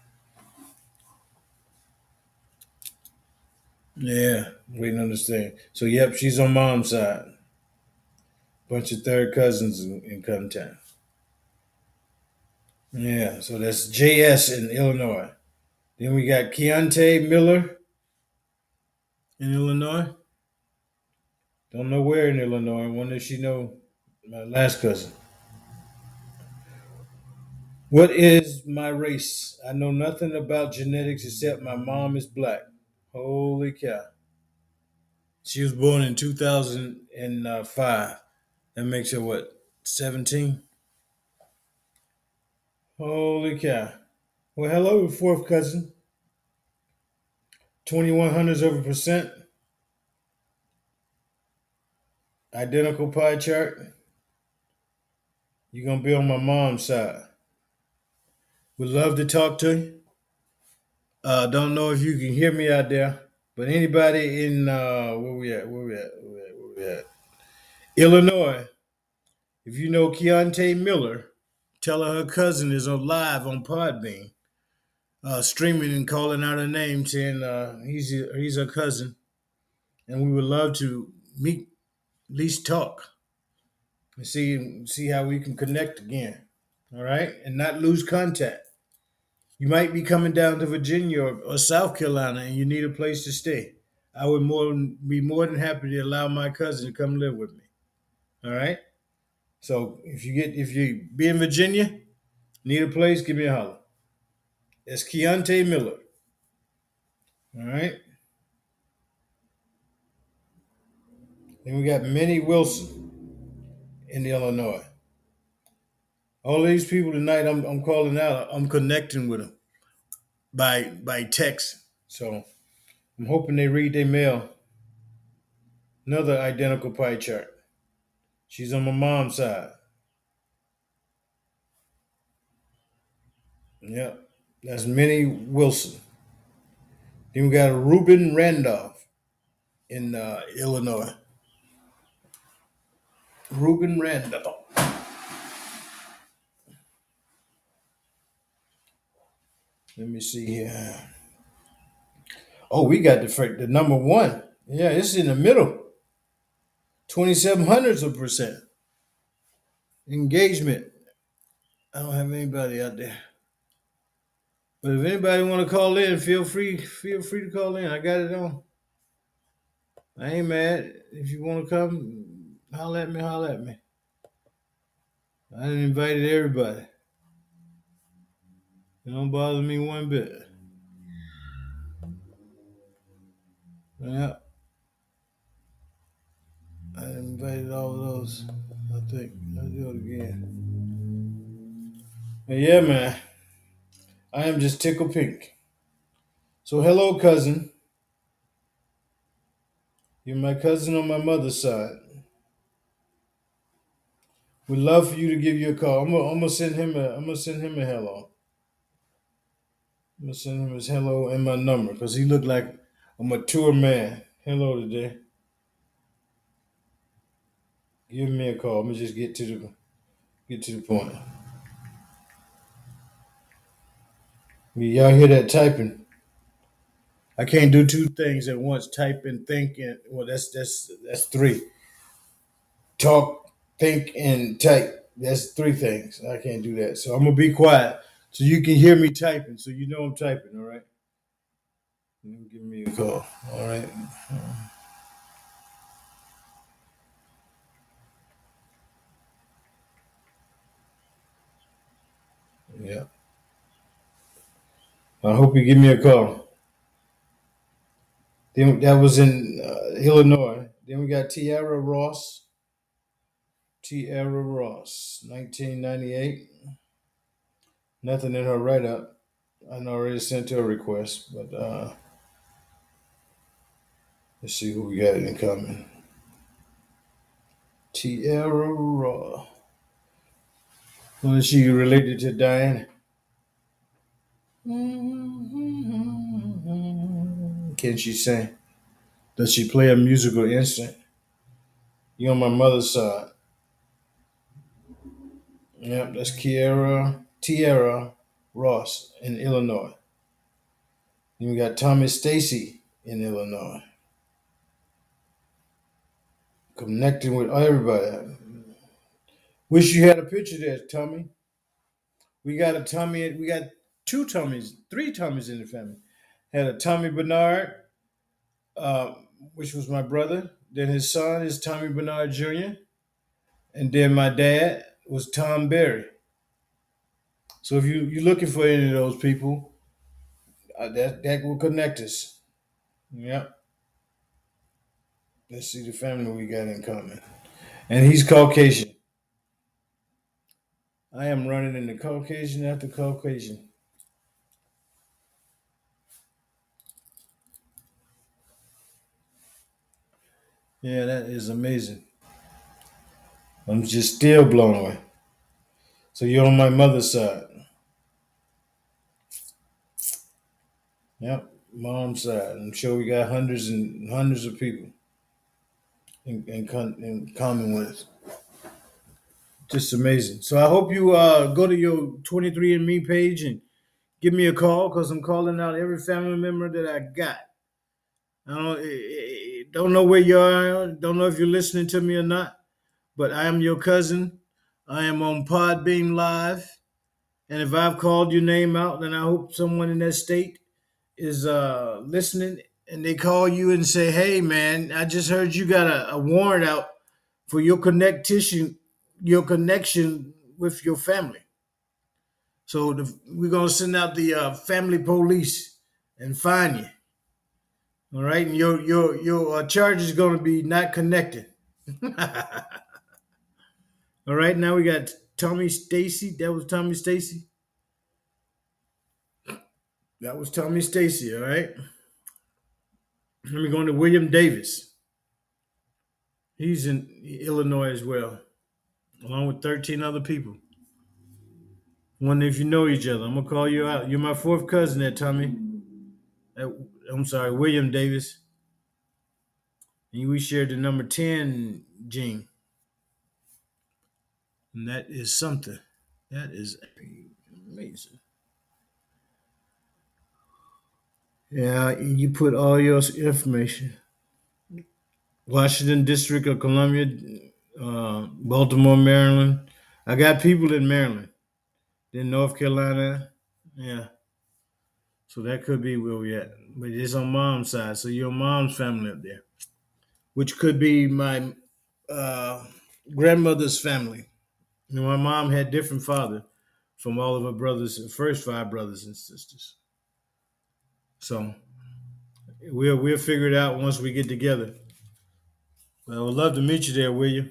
Yeah, waiting this thing. So, yep, she's on mom's side. Bunch of third cousins in, in. Yeah, so that's JS in Illinois. Then we got Keontae Miller in Illinois. Don't know where in Illinois. Wonder if she know my last cousin. What is my race? I know nothing about genetics except my mom is black. Holy cow. She was born in 2005. That makes her what, 17? Holy cow. Well, hello, fourth cousin. 21 hundreds over percent. Identical pie chart. You're going to be on my mom's side. Would love to talk to you. Uh, don't know if you can hear me out there, but anybody in uh, where we at? Where we at? Where we at? Where we at? Illinois. If you know Keontae Miller, tell her her cousin is on live on Podbean, uh, streaming and calling out her name, saying uh, he's he's her cousin, and we would love to meet, at least talk, and see see how we can connect again. All right, and not lose contact. You might be coming down to Virginia or, or South Carolina, and you need a place to stay. I would more than, be more than happy to allow my cousin to come live with me. All right. So if you get if you be in Virginia, need a place, give me a holler. It's Keontae Miller. All right. Then we got Minnie Wilson in Illinois. All these people tonight, I'm, I'm calling out. I'm connecting with them by by text. So I'm hoping they read their mail. Another identical pie chart. She's on my mom's side. Yep, that's Minnie Wilson. Then we got Ruben Randolph in uh, Illinois. Ruben Randolph. Let me see here. Oh, we got the the number one. Yeah, it's in the middle. Twenty seven hundreds of percent engagement. I don't have anybody out there. But if anybody want to call in, feel free. Feel free to call in. I got it on. I ain't mad. If you want to come, holler at me. Holler at me. I invited everybody. It don't bother me one bit. Yeah. I invited all those. I think I'll do it again. But yeah, man. I am just tickle pink. So hello, cousin. You're my cousin on my mother's side. We'd love for you to give you a call. I'm gonna, I'm gonna send him a I'm gonna send him a hello. I'm gonna send him his hello and my number because he looked like a mature man. Hello today. Give me a call. Let me just get to the get to the point. Y'all hear that typing? I can't do two things at once. Type and think and well that's that's that's three. Talk, think, and type. That's three things. I can't do that. So I'm gonna be quiet so you can hear me typing, so you know I'm typing, all right? Give me a call. All right. Yeah. I hope you give me a call. Then that was in uh, Illinois. Then we got Tiara Ross. Tiara Ross, 1998. Nothing in her write up. I know I already sent her a request, but uh, let's see who we got in common. Tiara Ross. Well, is she related to Diane? Can she sing? Does she play a musical instrument? You on my mother's side. Yep, that's Kiera, Tierra Ross in Illinois. Then we got Tommy Stacy in Illinois. Connecting with everybody. Wish you had a picture there, Tommy. We got a Tommy, we got two Tommies, three Tommies in the family. Had a Tommy Bernard, uh, which was my brother. Then his son is Tommy Bernard Jr. And then my dad was Tom Berry. So if you, you're looking for any of those people, uh, that, that will connect us. Yep. Let's see the family we got in common. And he's Caucasian. I am running into Caucasian after Caucasian. Yeah, that is amazing. I'm just still blown away. So you're on my mother's side. Yep, mom's side. I'm sure we got hundreds and hundreds of people in, in, in common with us. Just amazing. So I hope you uh, go to your 23andMe page and give me a call because I'm calling out every family member that I got. I don't, eh, eh, don't know where you are. Don't know if you're listening to me or not, but I am your cousin. I am on Podbean Live. And if I've called your name out, then I hope someone in that state is uh, listening and they call you and say, hey, man, I just heard you got a, a warrant out for your connection, your connection with your family. So the, we're to send out the uh, family police and find you. All right, and your your your uh, charge is to be not connected. All right, now we got Tommy Stacy. That was Tommy Stacy. That was Tommy Stacy. All right. Let me go to William Davis. He's in Illinois as well, along with 13 other people. Wonder if you know each other. I'm gonna call you out. You're my fourth cousin there, Tommy. Uh, I'm sorry, William Davis. And we shared the number 10 gene. And that is something. That is amazing. Yeah, you put all your information. Washington District of Columbia, uh, Baltimore, Maryland. I got people in Maryland. Then North Carolina. Yeah. So that could be where we at. But it's on mom's side. So your mom's family up there. Which could be my uh, grandmother's family. My mom had different father from all of her brothers, first five brothers and sisters. So we'll we'll figure it out once we get together. Well, I would love to meet you there, will you?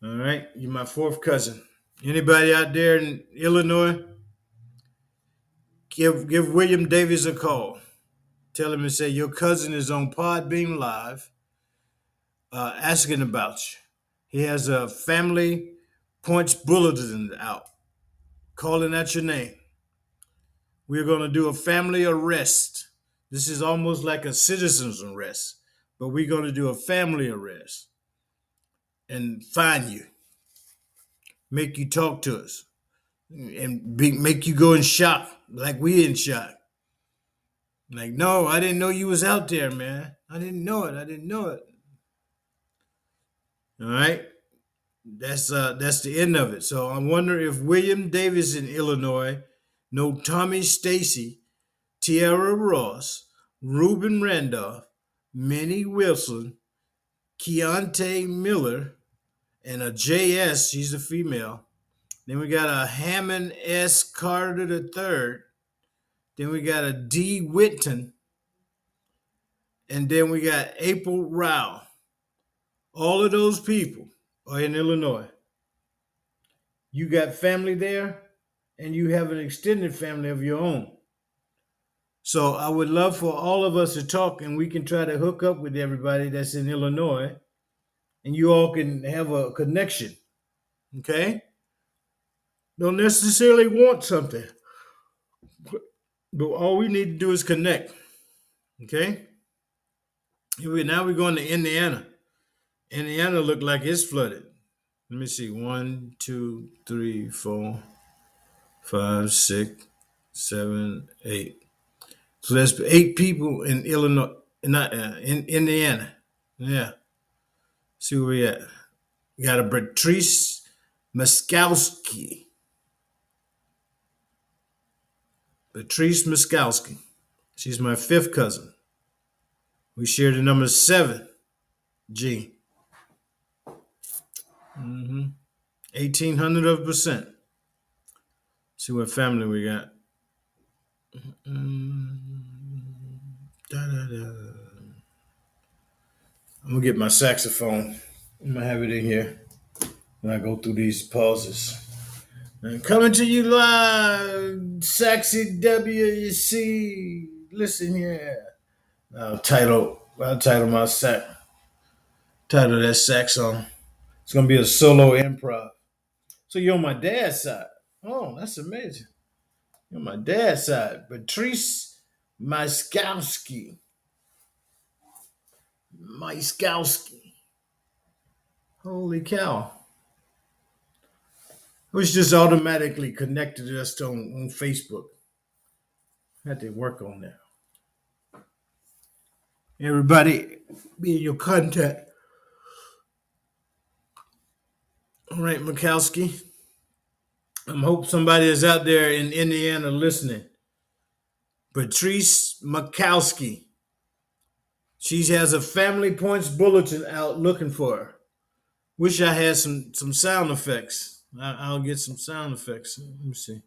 All right, you're my fourth cousin. Anybody out there in Illinois? Give give William Davis a call. Tell him and say your cousin is on Podbean Live, uh, asking about you. He has a family points bulletin out, calling out your name. We're going to do a family arrest. This is almost like a citizen's arrest, but we're going to do a family arrest and find you, make you talk to us, and be, make you go in shock like we in shock. Like, no, I didn't know you was out there, man. I didn't know it. I didn't know it. All right. That's uh that's the end of it. So I wonder if William Davis in Illinois know Tommy Stacy, Tierra Ross, Ruben Randolph, Minnie Wilson, Keontae Miller, and a JS, she's a female. Then we got a Hammond S. Carter III. Then we got a D. Whitton. And then we got April Rao. All of those people are in Illinois. You got family there, and you have an extended family of your own. So I would love for all of us to talk, and we can try to hook up with everybody that's in Illinois, and you all can have a connection. Okay? Don't necessarily want something. But all we need to do is connect. Okay. Now we're going to Indiana. Indiana look like it's flooded. Let me see. One, two, three, four, five, six, seven, eight. So that's eight people in Illinois, not uh, in Indiana. Yeah. See where we at. We got a Patrice Muskowski. Patrice Muskowski. She's my fifth cousin. We share the number seven, G. Mm-hmm. 1800 of percent. See what family we got. I'm gonna get my saxophone. I'm gonna have it in here when I go through these pauses. And coming to you live, Sexy WC. Listen here. I'll title. I'll title my sax. Title that sax song. It's gonna be a solo improv. So you're on my dad's side. Oh, that's amazing. On my dad's side. Patrice Myskowski. Myskowski. Holy cow. It was just automatically connected us on, on Facebook. Had to work on that. Everybody be in your contact. All right, Mikowski. I hope somebody is out there in Indiana listening. Patrice Mikowski. She has a family points bulletin out looking for her. Wish I had some some sound effects. I, I'll get some sound effects. Let me see.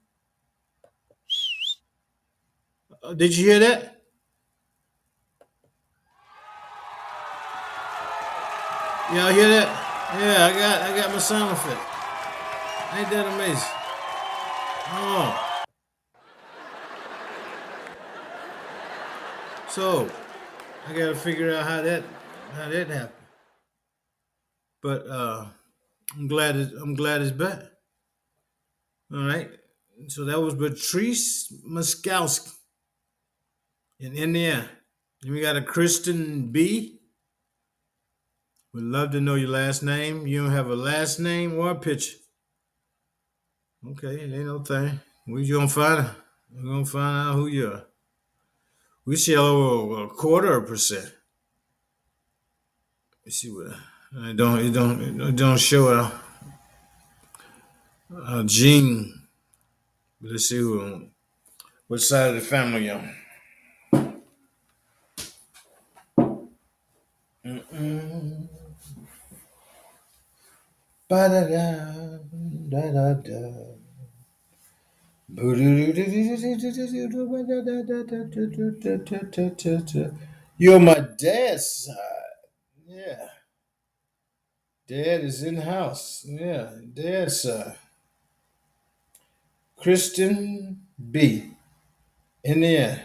Uh, did you hear that? Y'all hear that? Yeah, I got I got my sound effect. Ain't that amazing? Oh. So I gotta figure out how that how that happened. But uh I'm glad it, I'm glad it's back. All right. So that was Patrice Muskowski in Indiana. Then we got a Kristen B. Would love to know your last name. You don't have a last name or a picture. Okay, it ain't no thing. We gonna find We're gonna find out who you are. We see a, a quarter percent. Let's see what uh, I don't it don't it don't show a, a gene. Let's see who what side of the family you're on. Ba-da-da, da-da-da. You're my dad's side. Yeah. Dad is in the house. Yeah, dad's side. Kristen B. In the end.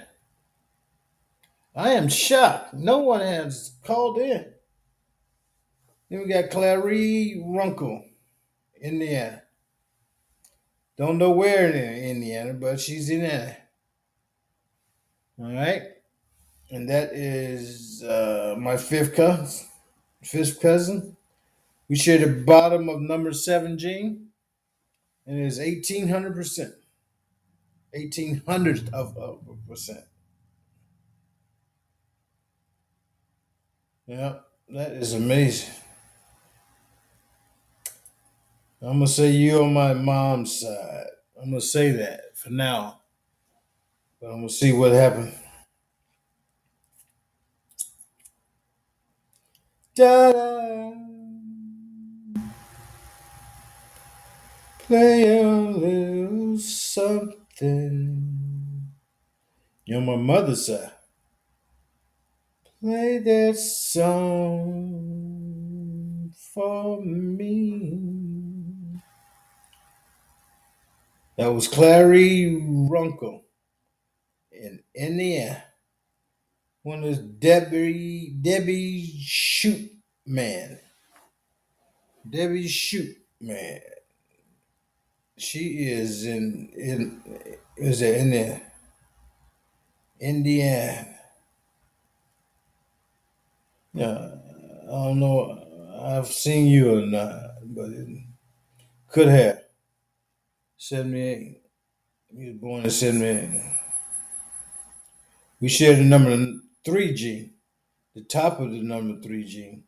I am shocked. No one has called in. Then we got Clary Runkle, Indiana. Don't know where in Indiana, but she's in there. All right. And that is uh, my fifth cousin. Fifth cousin. We share the bottom of number seven gene, and it is 1800%. 1800th of, of a percent. Yeah, that is amazing. I'm gonna say you on my mom's side. I'm gonna say that for now, but I'm gonna see what happens. Da-da. Play a little something. You're my mother's side. Play that song for me. That was Clary Runkle in Indiana. One is Debbie Debbie Shoot Man. Debbie Shoot Man. She is in in is it in there. Indiana. Yeah, I don't know. I've seen you or not, but it could have. 78. He was born in 78. We share the number 3G, the top of the number 3G,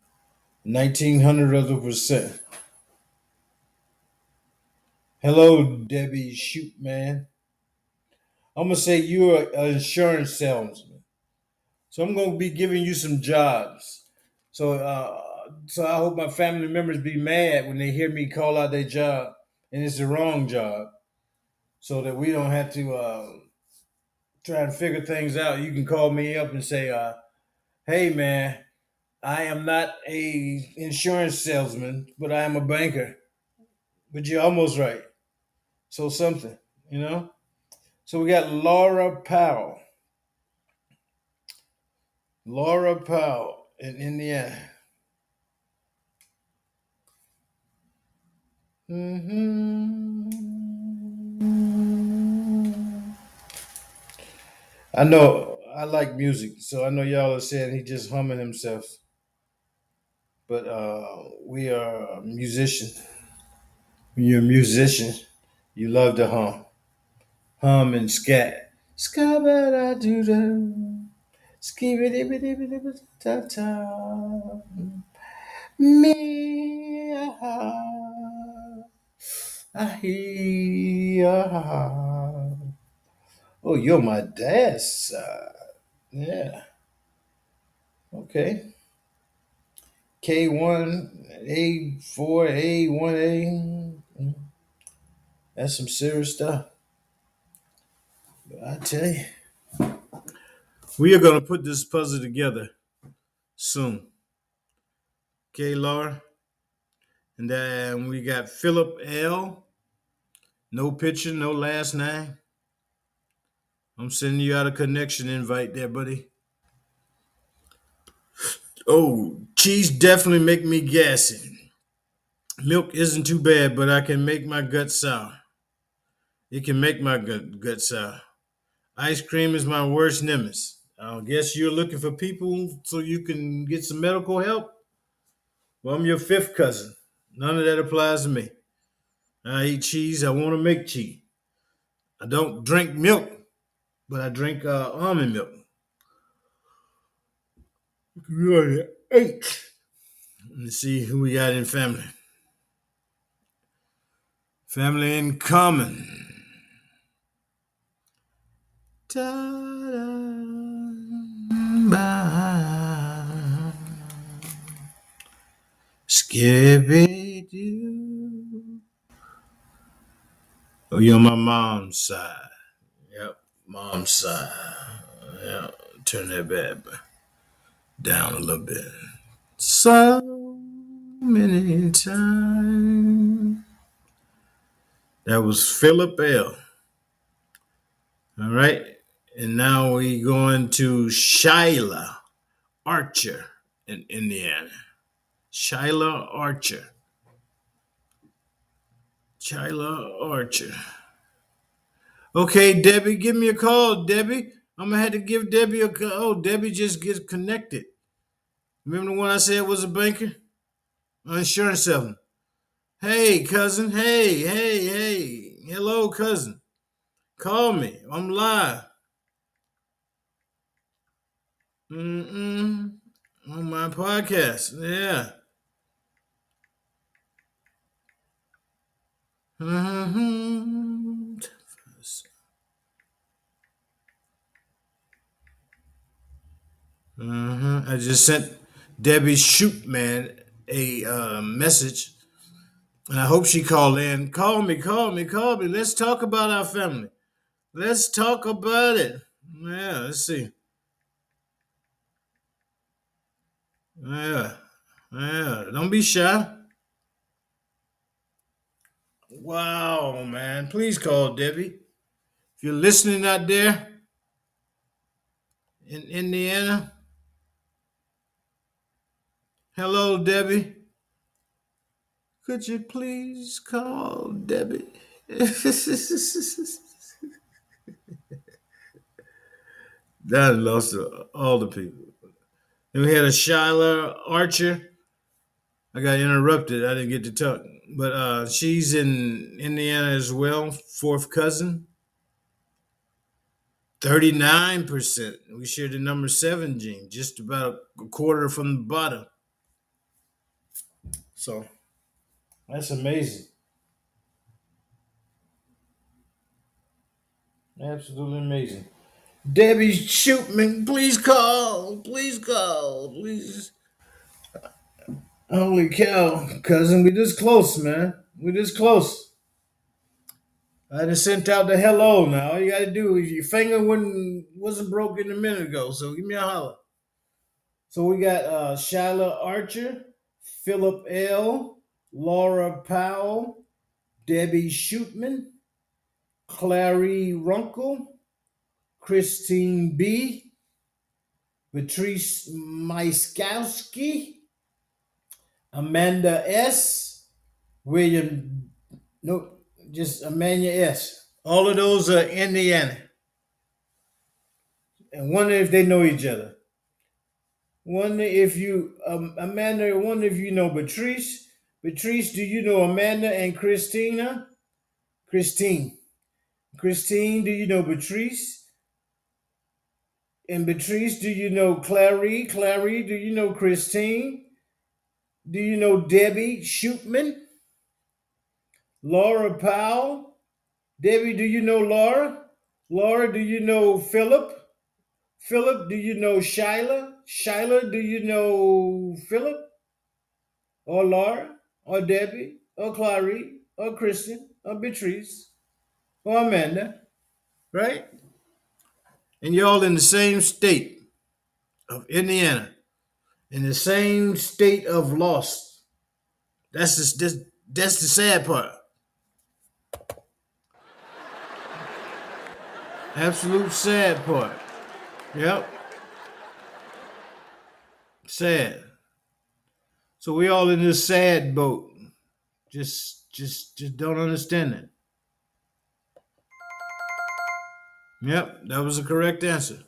1900 of the percent. Hello, Debbie Shootman. I'm going to say you're an insurance salesman. So I'm going to be giving you some jobs. So, uh, so I hope my family members be mad when they hear me call out their job and it's the wrong job, so that we don't have to uh, try to figure things out. You can call me up and say, uh, "Hey, man, I am not a insurance salesman, but I am a banker." But you're almost right. So something, you know. So we got Laura Powell. Laura Powell in Indiana. I know I like music, so I know y'all are saying he just humming himself. But uh, we are a musician. When you're a musician, you love to hum. Hum and scat. Skabada doo doo. Skibidi Oh, you're my dad's side. Yeah. Okay. K1, A4, A1A. That's some serious stuff. But I tell you, we are going to put this puzzle together soon. Okay, Laura? And then we got Philip L. No picture, no last name. I'm sending you out a connection invite there, buddy. Oh, cheese definitely make me gassy. Milk isn't too bad, but I can make my gut sour. It can make my gut, gut sour. Ice cream is my worst nemesis. I guess you're looking for people so you can get some medical help? Well, I'm your fifth cousin. None of that applies to me. I eat cheese. I want to make cheese. I don't drink milk, but I drink uh, almond milk. Really? Eight. Let's see who we got in family. Family in common. Skippy doo. Oh, you're on my mom's side. Yep, mom's side. Yeah, turn that bad down a little bit. So many times. That was Philip L. All right. And now we going to Shyla Archer in Indiana. Shyla Archer. Shyla Archer. Okay, Debbie, give me a call, Debbie. I'm gonna have to give Debbie a call. Oh, Debbie just gets connected. Remember the one I said was a banker? An insurance salesman. Hey, cousin. Hey, hey, hey. Hello, cousin. Call me. I'm live. Mm-mm. On my podcast. Yeah. Mm-hmm. I just sent Debbie Shootman a uh, message, and I hope she called in. Call me, call me, call me. Let's talk about our family. Let's talk about it. Yeah, let's see. Yeah, yeah. Don't be shy. Wow, man. Please call Debbie. If you're listening out there in Indiana, hello, Debbie. Could you please call Debbie? That lost all the people. Then we had a Shyla Archer. I got interrupted. I didn't get to talk. But uh, she's in Indiana as well, fourth cousin. 39%. We shared the number seven gene, just about a quarter from the bottom. So that's amazing. Absolutely amazing. Debbie Shootman, please call. Please call. Please. Holy cow, cousin. We just close, man. We just close. I just sent out the hello now. All you gotta do is your finger wasn't wasn't broken a minute ago, so give me a holler. So we got uh Shyla Archer, Philip L, Laura Powell, Debbie Shootman, Clary Runkle, Christine B, Patrice Myskowski, Amanda S, William, no, just Amanda S. All of those are Indiana. And wonder if they know each other. Wonder if you, um, Amanda, wonder if you know Patrice. Patrice, do you know Amanda and Christina? Christine. Christine, do you know Patrice? And Patrice, do you know Clary? Clary, do you know Christine? Do you know Debbie Shootman? Laura Powell? Debbie, do you know Laura? Laura, do you know Philip? Philip, do you know Shyla? Shyla, do you know Philip? Or Laura? Or Debbie? Or Clary? Or Kristen? Or Beatrice? Or Amanda? Right? And you're all in the same state of Indiana, in the same state of loss. That's just, that's, that's the sad part. Absolute sad part. Yep. Sad. So we all in this sad boat. Just just just don't understand it. Yep, that was the correct answer.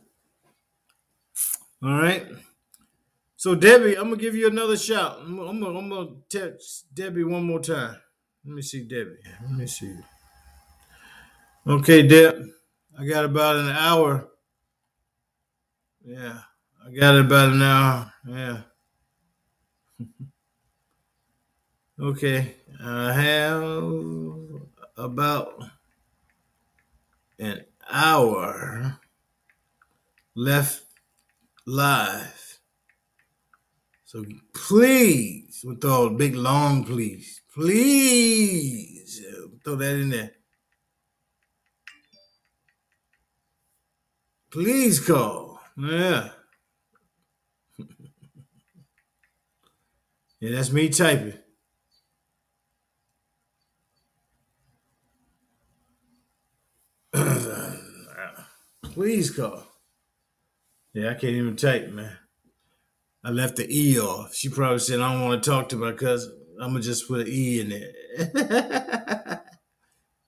All right. So Debbie, I'm gonna give you another shout. I'm, I'm, gonna, I'm gonna text Debbie one more time. Let me see Debbie. Let me see. Okay, Deb. I got about an hour. Yeah, I got about an hour. Yeah. okay, I have about an hour left live. So please, with all big long please, please throw that in there. Please call. Yeah. yeah, that's me typing. Please call. Yeah, I can't even type, man. I left the E off. She probably said, I don't want to talk to my cousin. I'm going to just put an E in there.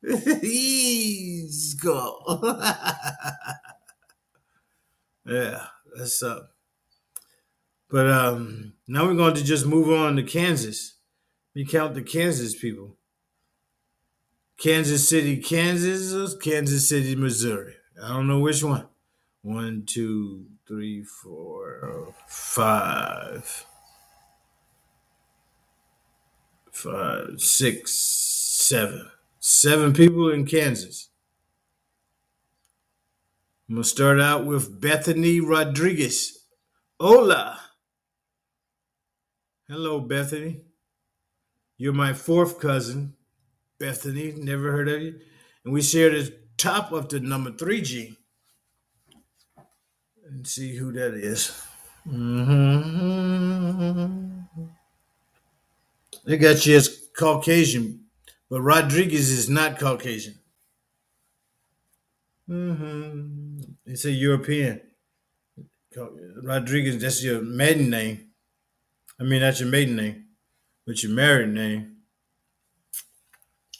Please call. yeah, that's up. But um, now we're going to just move on to Kansas. We count the Kansas people. Kansas City, Kansas, or Kansas City, Missouri. I don't know which one. One, two, three, four, five, five, six, seven. Seven people in Kansas. I'm going to start out with Bethany Rodriguez. Hola. Hello, Bethany. You're my fourth cousin, Bethany. Never heard of you. And we share the top of the number three G. And see who that is. Mm-hmm. They got you as Caucasian, but Rodriguez is not Caucasian. Mm-hmm. It's a European. Rodriguez, that's your maiden name. I mean, that's your maiden name, but your married name.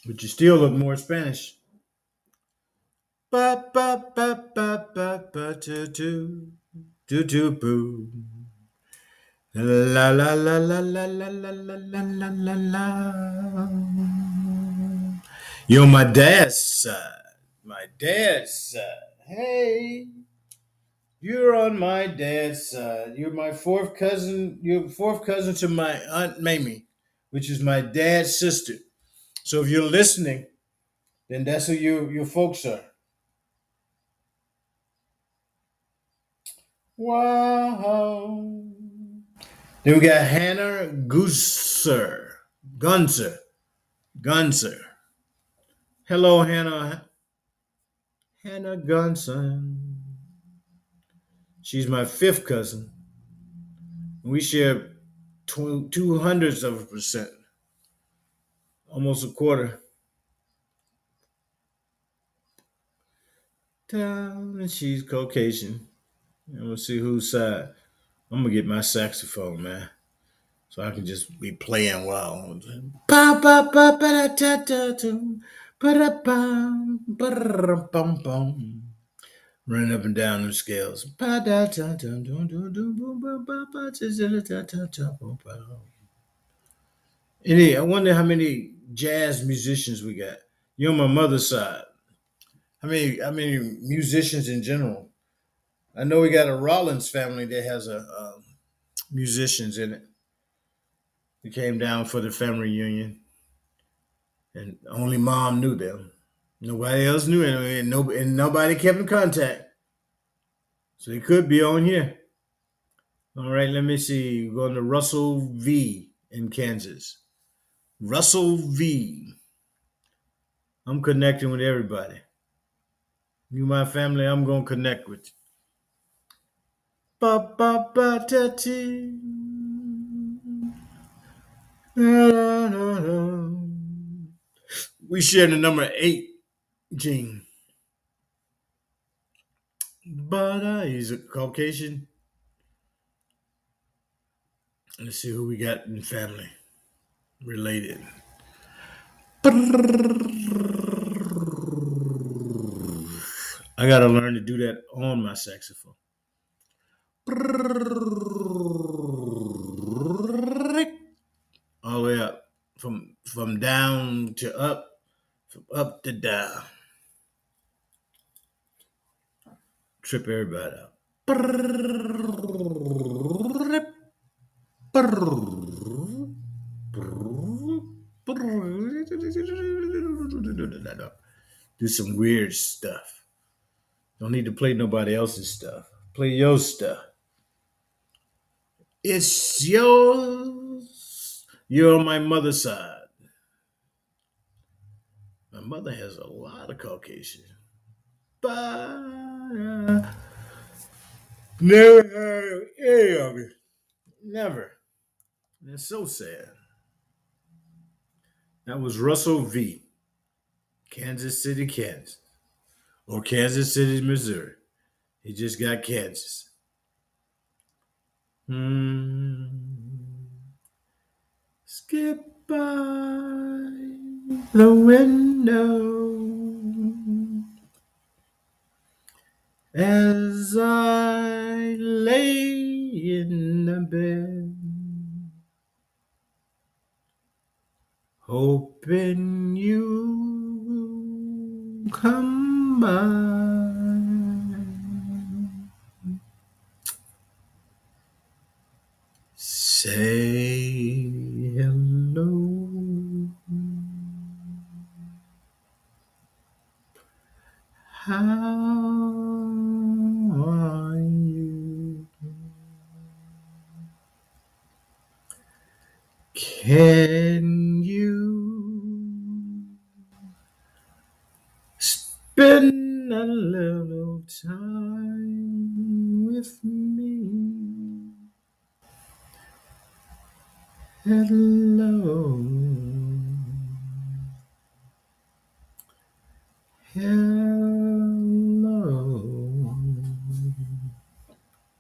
But you still look more Spanish. Ba ba ba ba ba ba do do do do boo. La la la la la la la la la la la la. You're my dad's side. My dad's side. Hey. You're on my dad's side. You're my fourth cousin. You're fourth cousin to my aunt Mamie, which is my dad's sister. So if you're listening, then that's who you your folks are. Wow. Then we got Hannah Gooser. Gunzer. Gunzer. Hello, Hannah. Hannah Gunson. She's my fifth cousin. We share two, two hundredths of a percent, almost a quarter. Down, and she's Caucasian. And we'll see whose side. I'm gonna get my saxophone, man, so I can just be playing while. Pa pa pa pa da dum, ba da bum, bum bum. Running up and down the scales. Pa da da dum dum dum dum boom ba ba ba da da da da da boom ba. I wonder how many jazz musicians we got. You're on my mother's side. How many? How many musicians in general? I know we got a Rollins family that has a musicians in it. We came down for the family reunion, and only mom knew them. Nobody else knew them, and, no, and nobody kept in contact. So they could be on here. All right, let me see. We're going to Russell V in Kansas. Russell V. I'm connecting with everybody. You, my family, I'm going to connect with you. Ba ba ba da. We share the number eight gene. But uh, he's a Caucasian. Let's see who we got in family related. I gotta learn to do that on my saxophone. All the way up. From from down to up, from up to down. Trip everybody out. Do some weird stuff. Don't need to play nobody else's stuff. Play your stuff. It's yours. You're on my mother's side. My mother has a lot of Caucasian. But uh, never heard any of it. Never. That's so sad. That was Russell V. Kansas City, Kansas. Or Kansas City, Missouri. He just got Kansas. Hmm. Skip by the window as I lay in the bed, hoping you come by. Say hello. How are you? Can you spend a little time with me? Hello. Hello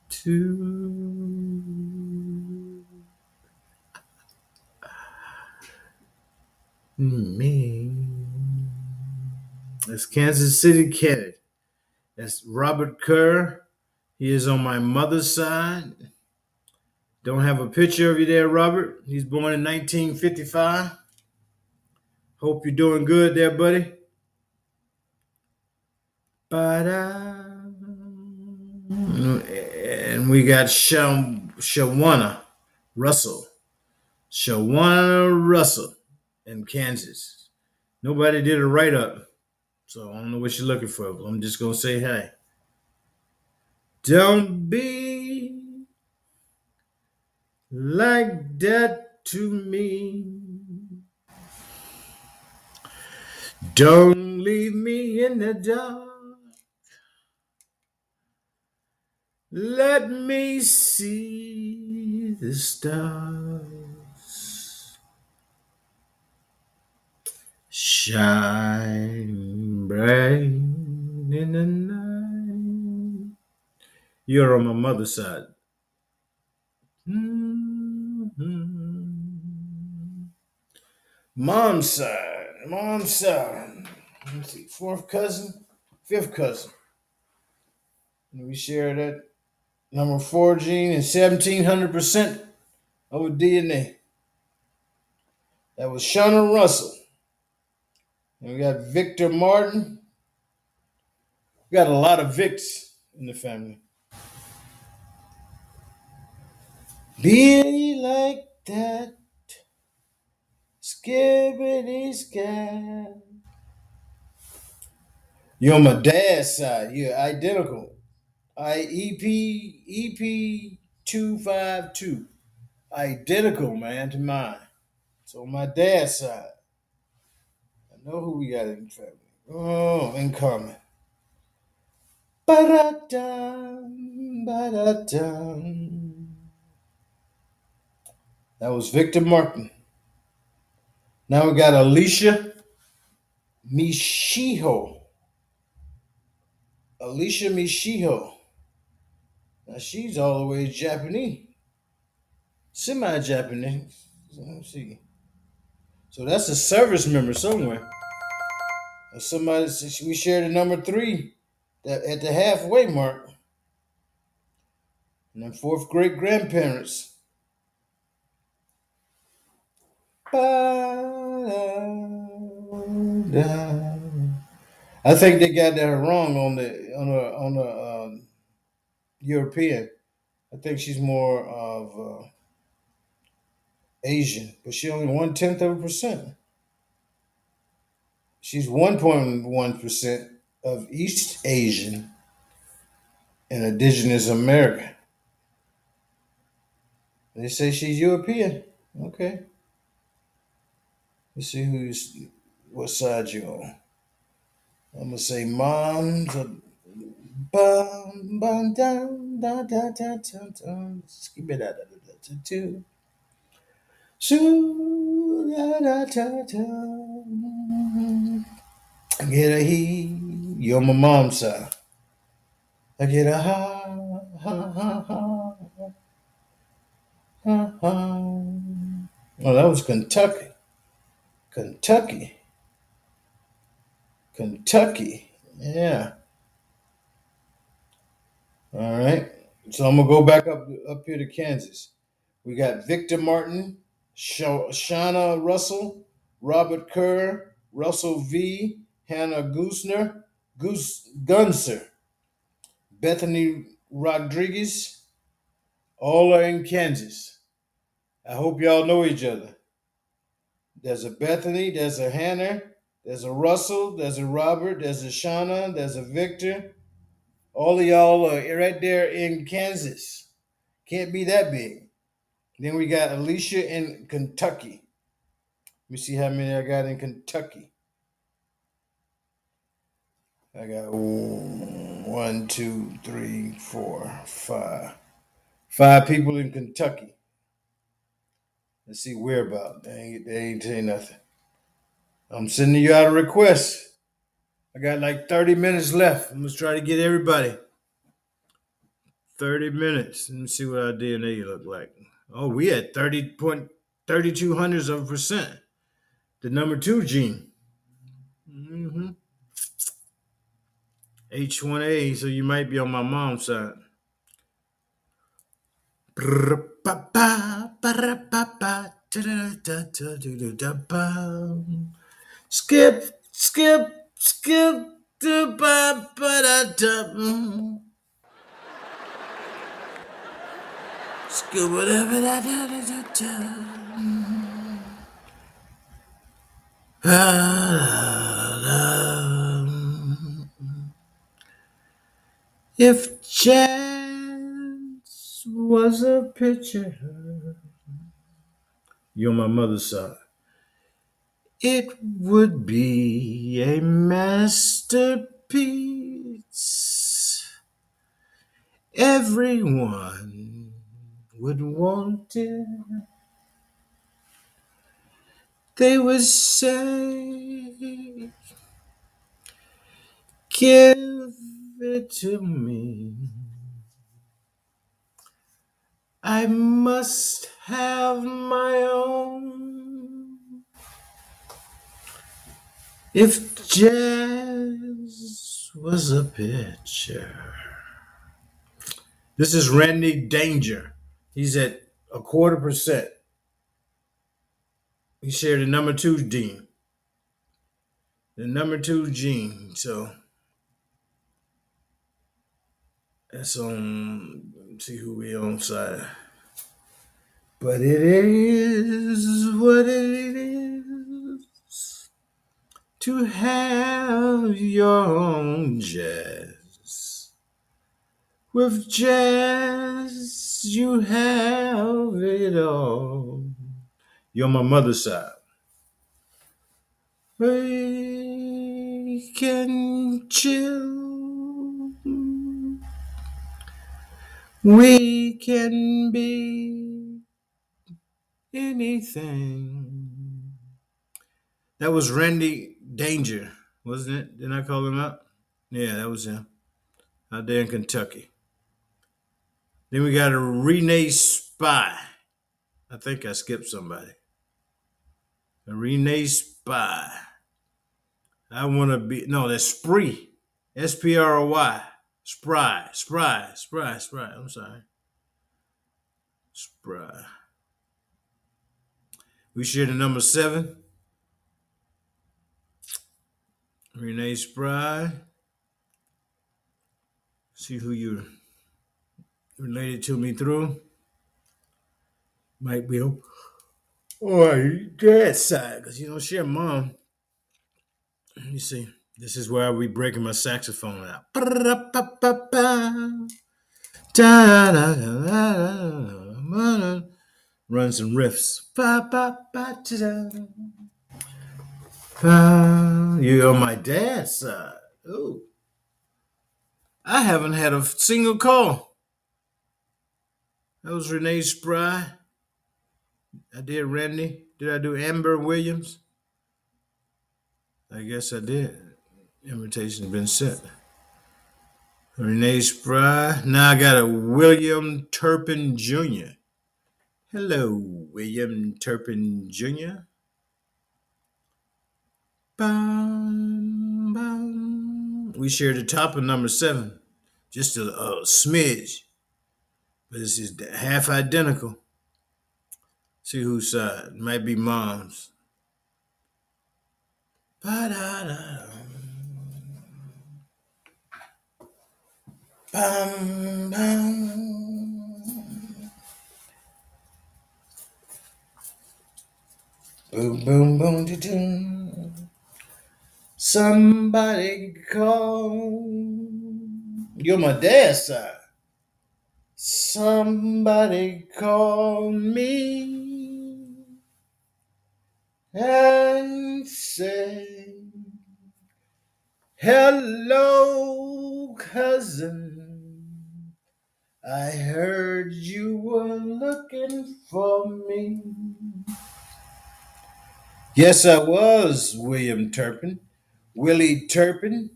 to me. It's Kansas City Kennedy. That's Robert Kerr. He is on my mother's side. Don't have a picture of you there, Robert. He's born in 1955. Hope you're doing good there, buddy. Ba-da. And we got Shawana Russell. Shawana Russell in Kansas. Nobody did a write up, so I don't know what you're looking for. I'm just gonna say hey. Don't be like that to me. Don't leave me in the dark. Let me see the stars shine bright in the night. You're on my mother's side. Mm-hmm. Mom's side. Mom's side. Let's see. Fourth cousin, fifth cousin. And we share that number four gene and 1700% of our DNA. That was Shauna Russell. And we got Victor Martin. We got a lot of Vicks in the family. Be like that. Skibbity scab. You're on my dad's side. You're identical. I EP EP two five two, identical man to mine. So my dad's side, I know who we got in family. Oh, in common. Ba-da-dum, ba-da-dum. That was Victor Martin. Now we got Alicia Mishiho. Alicia Mishiho. Now she's all the way Japanese, semi Japanese. Let's see. So that's a service member somewhere. Or somebody we shared the number three that at the halfway mark. And then fourth great grandparents. I think they got that wrong on the on the on the um, European. I think she's more of uh, Asian, but she only one tenth of a percent. She's one point one percent of East Asian and Indigenous American. They say she's European. Okay. Let's see who's what side you on. I'm gonna say mom's a bum bum dum da da da da da skip it da da da da da Shoo da da da da I get a he you're my mom's side. I get a ha ha ha ha ha ha. Oh, that was Kentucky. Kentucky. Kentucky. Yeah. All right. So I'm gonna go back up up here to Kansas. We got Victor Martin, Shauna Russell, Robert Kerr, Russell V, Hannah Goosner, Goose Gunser, Bethany Rodriguez, all are in Kansas. I hope y'all know each other. There's a Bethany, there's a Hannah, there's a Russell, there's a Robert, there's a Shauna, there's a Victor. All of y'all are right there in Kansas. Can't be that big. Then we got Alicia in Kentucky. Let me see how many I got in Kentucky. I got one, two, three, four, five. Five people in Kentucky. Let's see where about. They ain't, they ain't saying nothing. I'm sending you out a request. I got like 30 minutes left. I'm gonna try to get everybody. 30 minutes. Let me see what our DNA look like. Oh, we had 30.32 hundreds of a percent. The number two gene. Mm-hmm. H1A, so you might be on my mom's side. Skip, skip, skip. skip If chance was a picture, you're my mother's side. It would be a masterpiece. Everyone would want it. They would say, Give it to me. I must have my own. If jazz was a picture. This is Randy Danger. He's at a quarter percent. He shared the number two gene. The number two gene. So that's on um, let's see who we on side. But it is what it is to have your own jazz. With jazz, you have it all. You're my mother's side. We can chill. We can be anything. That was Randy Danger, wasn't it? Didn't I call him up? Yeah, that was him. Out there in Kentucky. Then we got a Renee Spy. I think I skipped somebody. A Renee Spy. I want to be, no, that's Spree. S P R O Y. Spry, Spry, Spry, Spry. I'm sorry. Spry. We share the number seven. Renee Spry. See who you related to me through. Might be oh, your dad's side, because you don't share mom. Let me see. This is where be breaking my saxophone out. Run some riffs. You're on my dad's side. Ooh. I haven't had a single call. That was Renee Spry. I did Randy. Did I do Amber Williams? I guess I did. Invitation's been sent. Renee Spry. Now I got a William Turpin Jr. Hello, William Turpin Jr. Bum, bum. We share the top of number seven, just a, a smidge, but this is half identical. See whose side might be mom's. Ba-da-da. Bum, bum. Boom, boom, boom, doo, doo. Somebody call. You're my dad's side. Somebody call me and say, Hello, cousin. I heard you were looking for me. Yes, I was, William Turpin. Willie Turpin.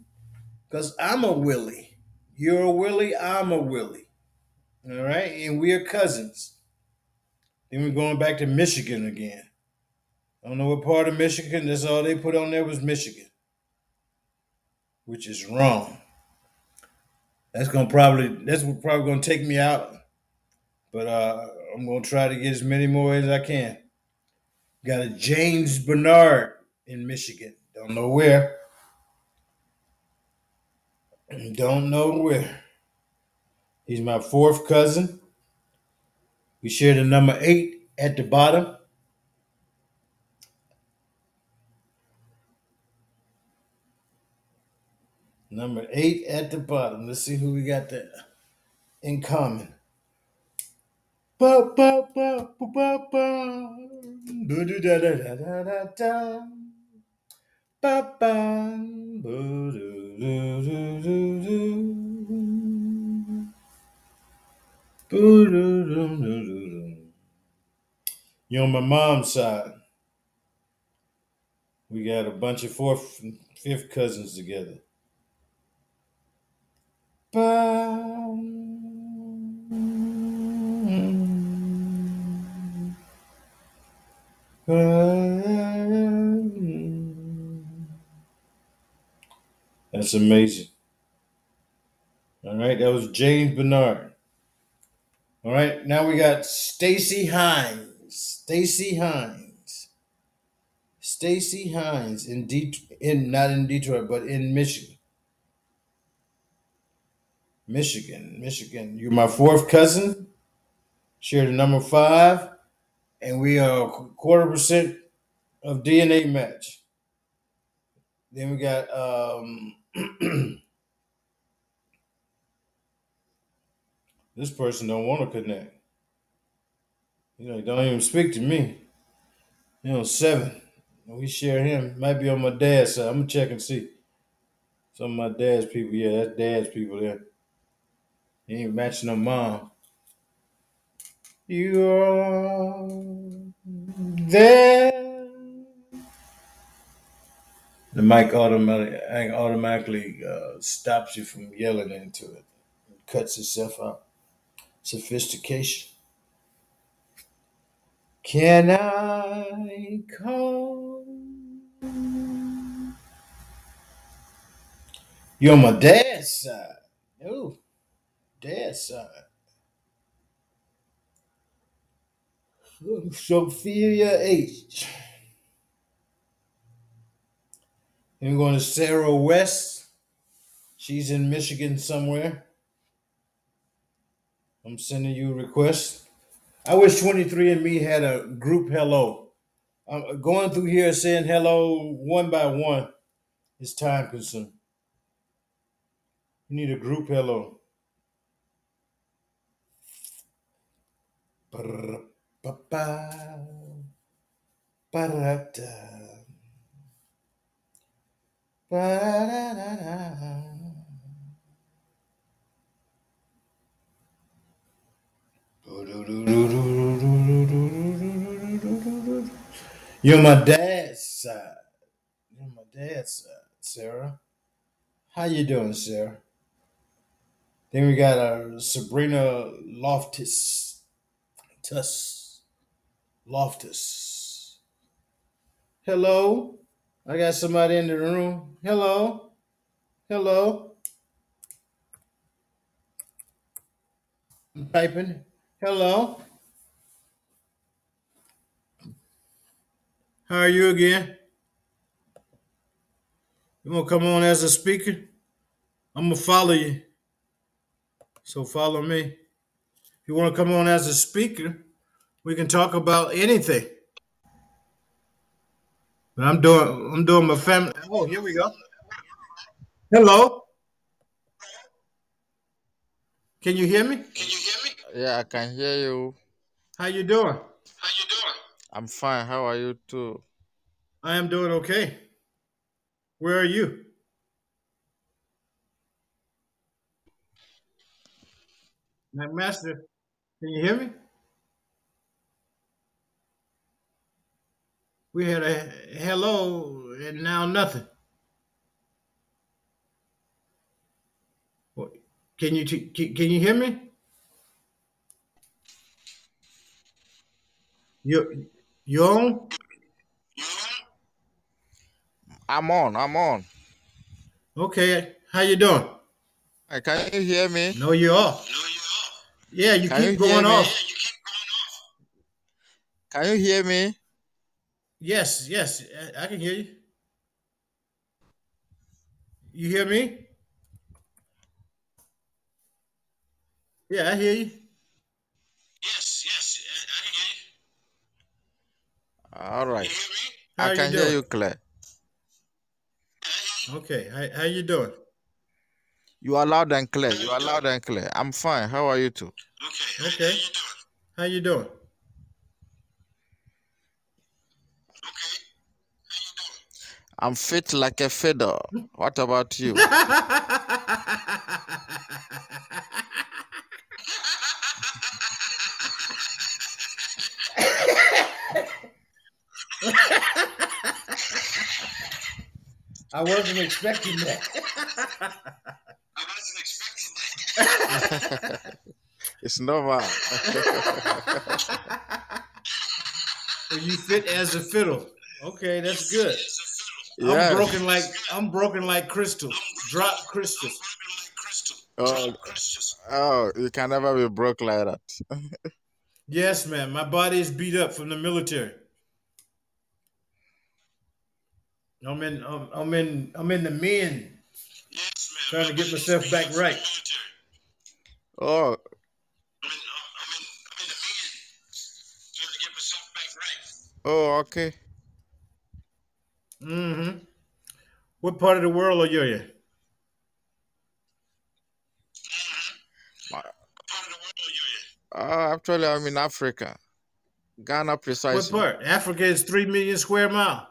Because I'm a Willie. You're a Willie, I'm a Willie. All right? And we're cousins. Then we're going back to Michigan again. I don't know what part of Michigan. That's all they put on there was Michigan, which is wrong. That's gonna probably that's probably gonna take me out. But uh, I'm gonna try to get as many more as I can. Got a James Bernard in Michigan. Don't know where. Don't know where. He's my fourth cousin. We share the number eight at the bottom. Number eight at the bottom. Let's see who we got there in common. You're on my mom's side. We got a bunch of fourth and fifth cousins together. That's amazing. All right, that was James Bernard. All right, now we got Stacy Hines. Stacy Hines. Stacy Hines in Det- in not in Detroit, but in Michigan. Michigan, Michigan. You're my fourth cousin. Share the number five, and we are quarter percent of DNA match. Then we got um, this person don't want to connect. You know, don't even speak to me. You know, seven. We share him. Might be on my dad's side. I'm gonna check and see. Some of my dad's people, yeah, that's dad's people there. He ain't matching no mom. You are there. The mic automatically automatically uh, stops you from yelling into it. It cuts itself out. Sophistication. Can I call? You're on my dad's side. Oh, dad's side. Sophia H. And we're going to Sarah West. She's in Michigan somewhere. I'm sending you a request. I wish 23andMe had a group hello. I'm going through here saying hello one by one is time consuming. You need a group hello. You're my dad's side. You're my dad's side, Sarah. How you doing, Sarah? Then we got uh, Sabrina Loftus. Tus. Loftus. Hello. I got somebody in the room. Hello. Hello. I'm typing. Hello. How are you again? You want to come on as a speaker? I'm going to follow you. So follow me. If you want to come on as a speaker, we can talk about anything. But I'm doing I'm doing my family. Oh, here we go. Hello. Can you hear me? Can you hear me? Yeah, I can hear you. How you doing? How you doing? I'm fine. How are you too? I am doing okay. Where are you? My master, can you hear me? We had a hello and now nothing. What- Can you can can you hear me? You you on? I'm on. I'm on. Okay. How you doing? Can you hear me? No, you're off. No, you are. Yeah, you Can keep you going off. Yeah, you keep going off. Can you hear me? Yes, yes, I- I can hear you. You hear me? Yeah, I hear you. Yes, yes, I, I can hear All you. right. You hear me? How I you can hear you clear. Hear you. Okay, how, how you doing? You are loud and clear. You are loud and clear. I'm fine. How are you too? Okay. Okay. How you doing? How you doing? Okay. How you doing? I'm fit like a fiddle. What about you? I wasn't expecting that. I wasn't expecting that. it's normal. Well, you fit as a fiddle. Okay, that's good. It's a fiddle. I'm broken like I'm broken like crystal. Drop crystals. Broken like crystal. Oh. Drop crystals. Oh, you can never be broke like that. Yes, man. My body is beat up from the military. I'm in. I'm, I'm in. I'm in the men. Yes, man. Trying to get myself back up from right. Oh, I'm in, I'm in, I'm in the men. Trying to get myself back right. oh, okay. Mm-hmm. What part of the world are you in? My- What part of the world are you in? Uh, actually, I'm in Africa, Ghana precisely. What part? Africa is three million square mile.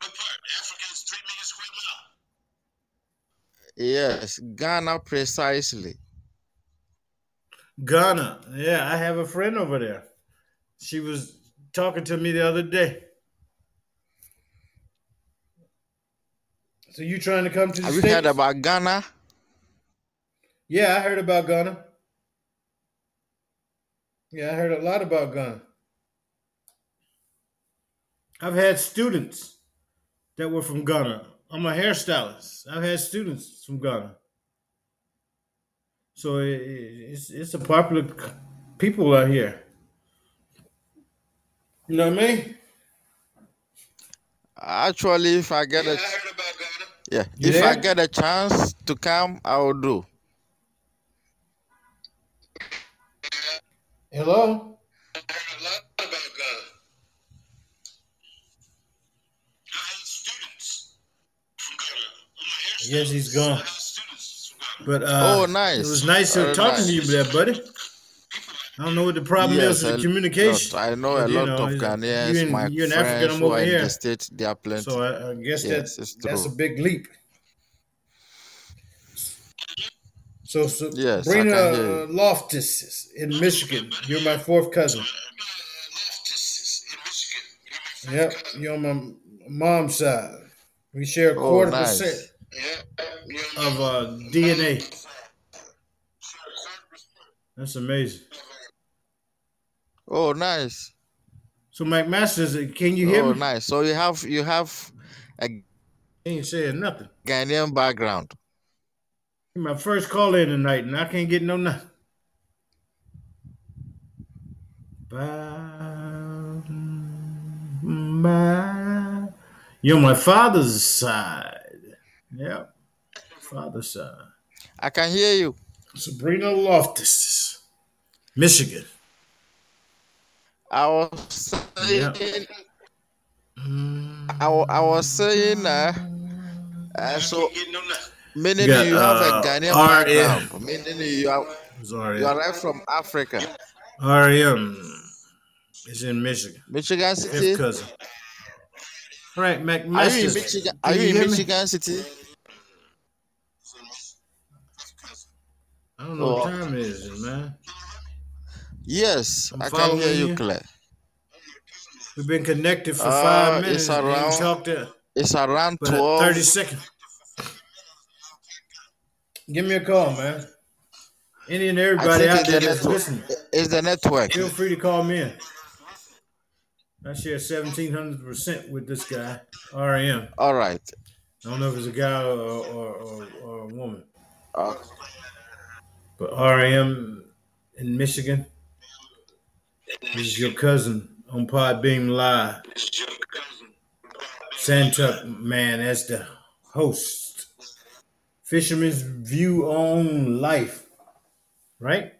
What part? Africa is three million square mile. Yes, Ghana precisely. Ghana. Yeah, I have a friend over there. She was talking to me the other day. So you trying to come to the Have you heard about Ghana? Yeah, I heard about Ghana. Yeah, I heard a lot about Ghana. I've had students that were from Ghana. I'm a hairstylist. I've had students from Ghana. So it, it- it's it's a popular people out here. You know what I mean? Actually, if I get Yeah, a I heard about Ghana. yeah, You if I get a chance to come, I will do. Hello? I heard a lot about Ghana. I had students from Ghana. I'm a hairstylist. Yes, he's gone. I had students from But uh, Oh, nice. It was nice Very talking nice. to you there, buddy. I don't know what the problem Yes, is with the communication. I know but, a lot know, of Ghanaians, you in- my you friends Africa, who over are in the States, they are plenty. So I, I guess Yes, that's that's a big leap. So, so Yes, Brina uh, Loftus in Michigan. You're my fourth cousin. Loftus in Michigan. You're my Yep, you're on my mom's side. We share a Oh, quarter nice. percent Yeah. Of uh, DNA. Share a quarter percent. That's amazing. Oh, nice. So, McMasters, can you hear Oh, me? nice. So you have you have a ain't saying nothing. Ghanaian background. My first call in tonight, and I can't get no nothing. Ba- You're my father's side. Yep, Father side. I can hear you. Sabrina Loftus, Michigan. I was saying, Mm. I, wa- I was saying, uh, uh, so Getting no nothing. meaning Yeah, you have uh, a Ghanaian R- background, meaning you are Sorry. you are from Africa, REM is in Michigan. Michigan City. Fifth cousin. All right, Are you in Michigan? can Are you in hear me? Michigan City? I don't know what time it is, man. Yes, I'm I can hear you you. clear. We've been connected for Uh, five minutes. it's and around talked to It's around 12. 30 seconds. Give me a call, man. Any and everybody out there the that's listening, It's the network. feel free to call me in. I share 1700% with this guy, RM. All right. I don't know if it's a guy or, or, or, or a woman. Uh, But RM in Michigan is your cousin on Podbean Live. Santa man as the host. Fisherman's view on life, right?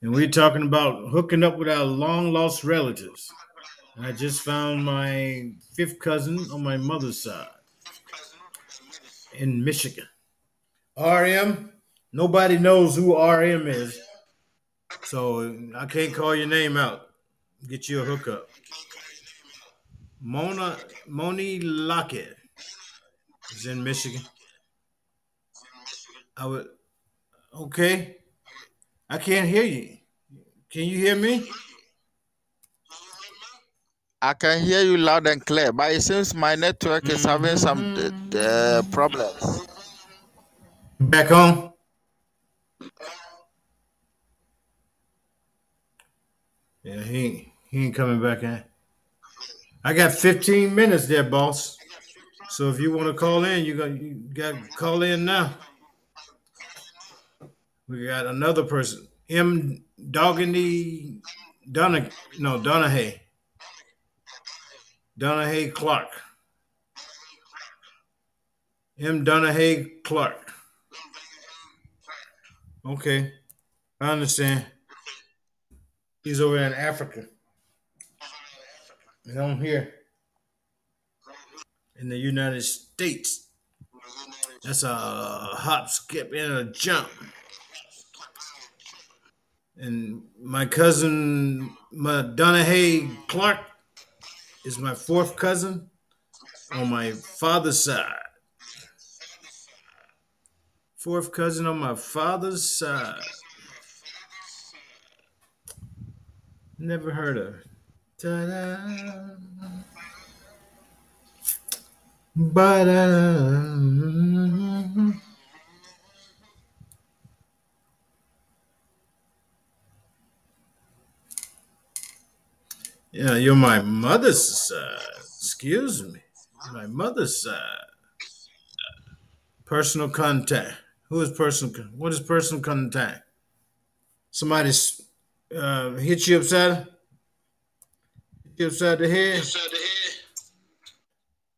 And we're talking about hooking up with our long lost relatives. I just found my fifth cousin on my mother's side in Michigan. RM, nobody knows who RM is. So I can't call your name out. Get you a hookup. Mona Moni Lockett is in Michigan. I would okay. I can't hear you. Can you hear me? I can hear you loud and clear, but it seems my network is having some uh, problems. Back home? Yeah, he ain't, he ain't coming back in. I got 15 minutes there, boss. So if you want to call in, you got you got call in now. We got another person, M. Doggany Donna no Donahue. Donahue Clark. M. Donahue Clark. Okay, I understand. He's over in Africa. And I'm here in the United States. That's a hop, skip, and a jump. And my cousin, my Clark, is my fourth cousin on my father's side. Fourth cousin on my father's side. Never heard of. Ta-da. Ba-da. Yeah, you're my mother's side. Excuse me. My mother's side. Personal contact. Who is personal? What is personal contact? Somebody s- uh, hit you upside, hit you upside the head. Inside the head.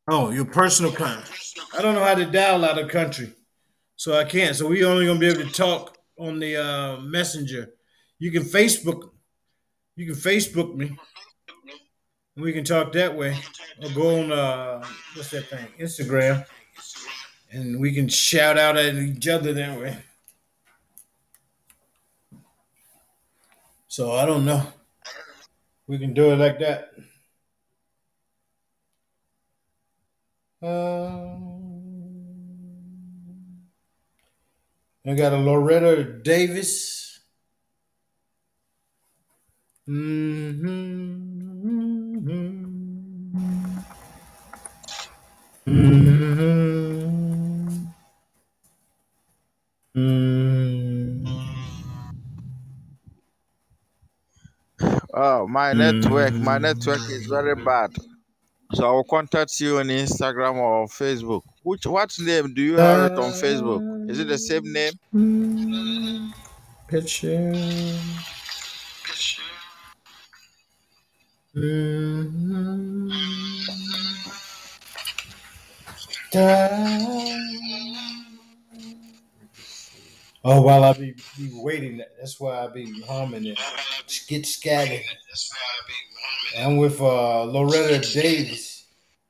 Oh, your personal contact. I don't know how to dial out of country, so I can't. So we only gonna be able to talk on the uh, messenger. You can Facebook. You can Facebook me. and We can talk that way, or go on uh, what's that thing? Instagram, and we can shout out at each other that way. So I don't know. We can do it like that. Um, I got a Loretta Davis. Mm-hmm. Mm-hmm. Mm-hmm. Oh, my network, my network is very bad. So I will contact you on Instagram or Facebook. Which what name do you have it on Facebook? Is it the same name? Picture. Mm-hmm. Oh, while I be, be waiting, that's why I be humming it. Get scattered. I'm with uh, Loretta Davis.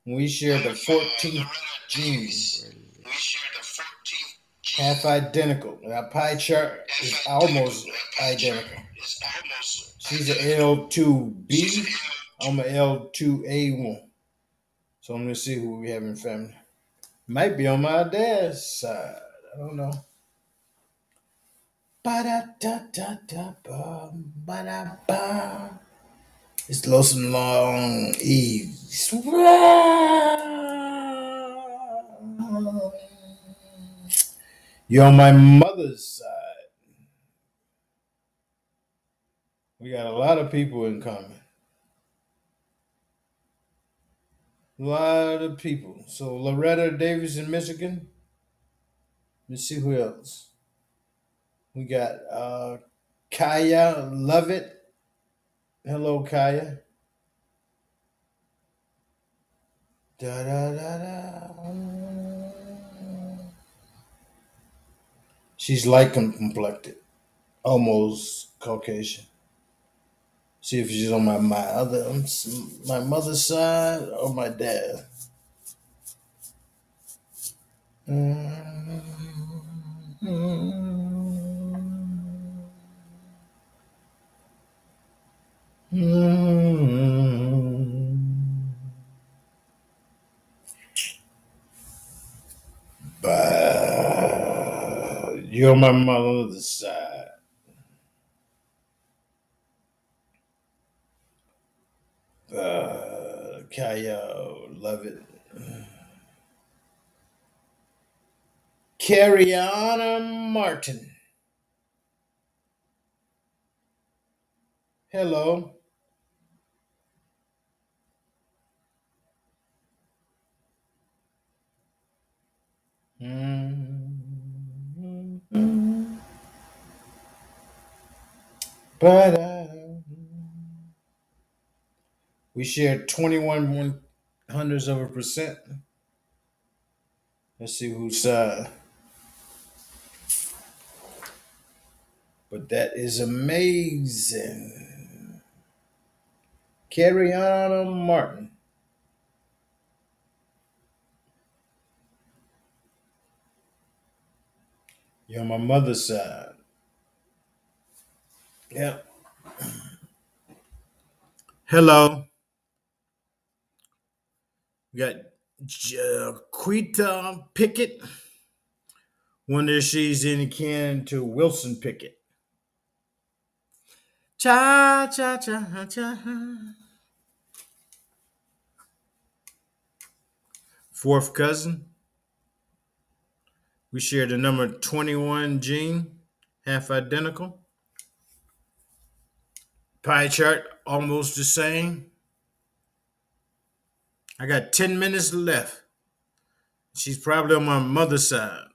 We share the 14th gene. We share the 14th Half identical. That pie chart is almost identical. She's an L2B. I'm an L2A1. So I'm gonna see who we have in family. Might be on my dad's side. I don't know. Ba-da-da-da-da-ba, ba-da-ba. It's and Long Eve. You're on my mother's side. We got a lot of people in common. A lot of people. So Loretta Davis in Michigan. Let's see who else. We got uh, Kaya Lovett. Hello, Kaya. Da da da da. She's light complected, almost Caucasian. See if she's on my my other my mother's side or my dad. But you're my mother's side. Uh, Kaya, love it. Carriana Martin. Hello. Mm. But uh, we shared 21 one hundredths of a percent. Let's see whose side. But that is amazing. Carriana Martin. You're on my mother's side. Yep. Hello. We got Jaquita Pickett. Wonder if she's any kin to Wilson Pickett. Cha cha cha cha. Fourth cousin. We share the number 21 gene, half identical. Pie chart almost the same. I got 10 minutes left. She's probably on my mother's side.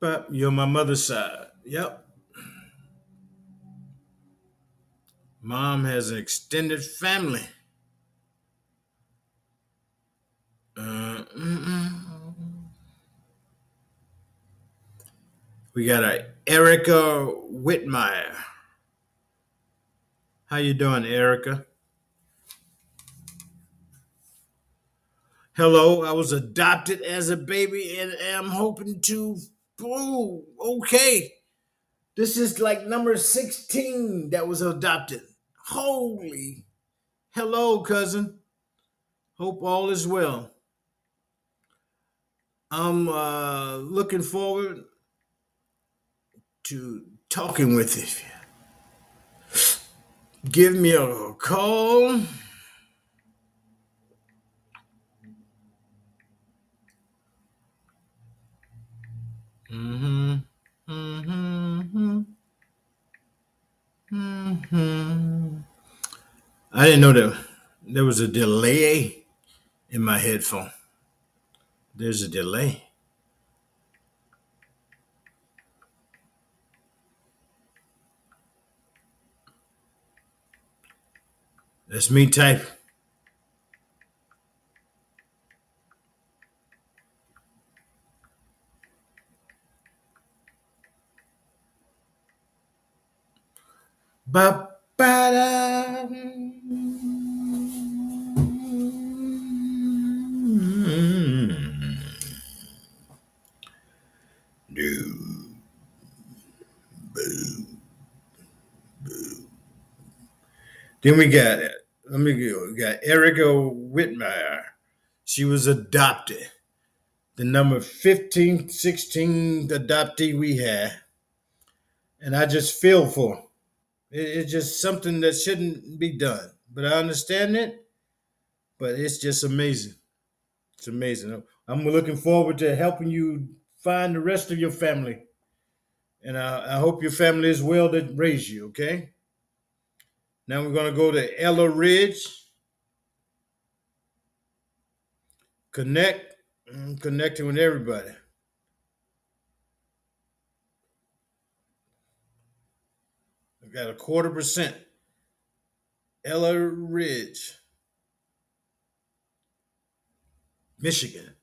But you're my mother's side. Yep. Mom has an extended family. Uh, we got a Erica Whitmire. How you doing, Erica? Hello, I was adopted as a baby and am hoping to. Oh, okay. This is like number 16 that was adopted. Holy. Hello, cousin. Hope all is well. I'm uh, looking forward to talking with you. Give me a call. Mm-hmm. Mm-hmm. Mm-hmm. I didn't know that there was a delay in my headphone. There's a delay. That's me type. Ba ba. Boo. Then we got it. let me go. We got Erica Whitmire. She was adopted. The number 15, 16 adoptee we had. And I just feel for. It, it's just something that shouldn't be done. But I understand it. But it's just amazing. It's amazing. I'm looking forward to helping you find the rest of your family. And I, I hope your family is well that raised you, okay? Now we're going to go to Ella Ridge. Connect. I'm connecting with everybody. Got a quarter percent. Ella Ridge, Michigan.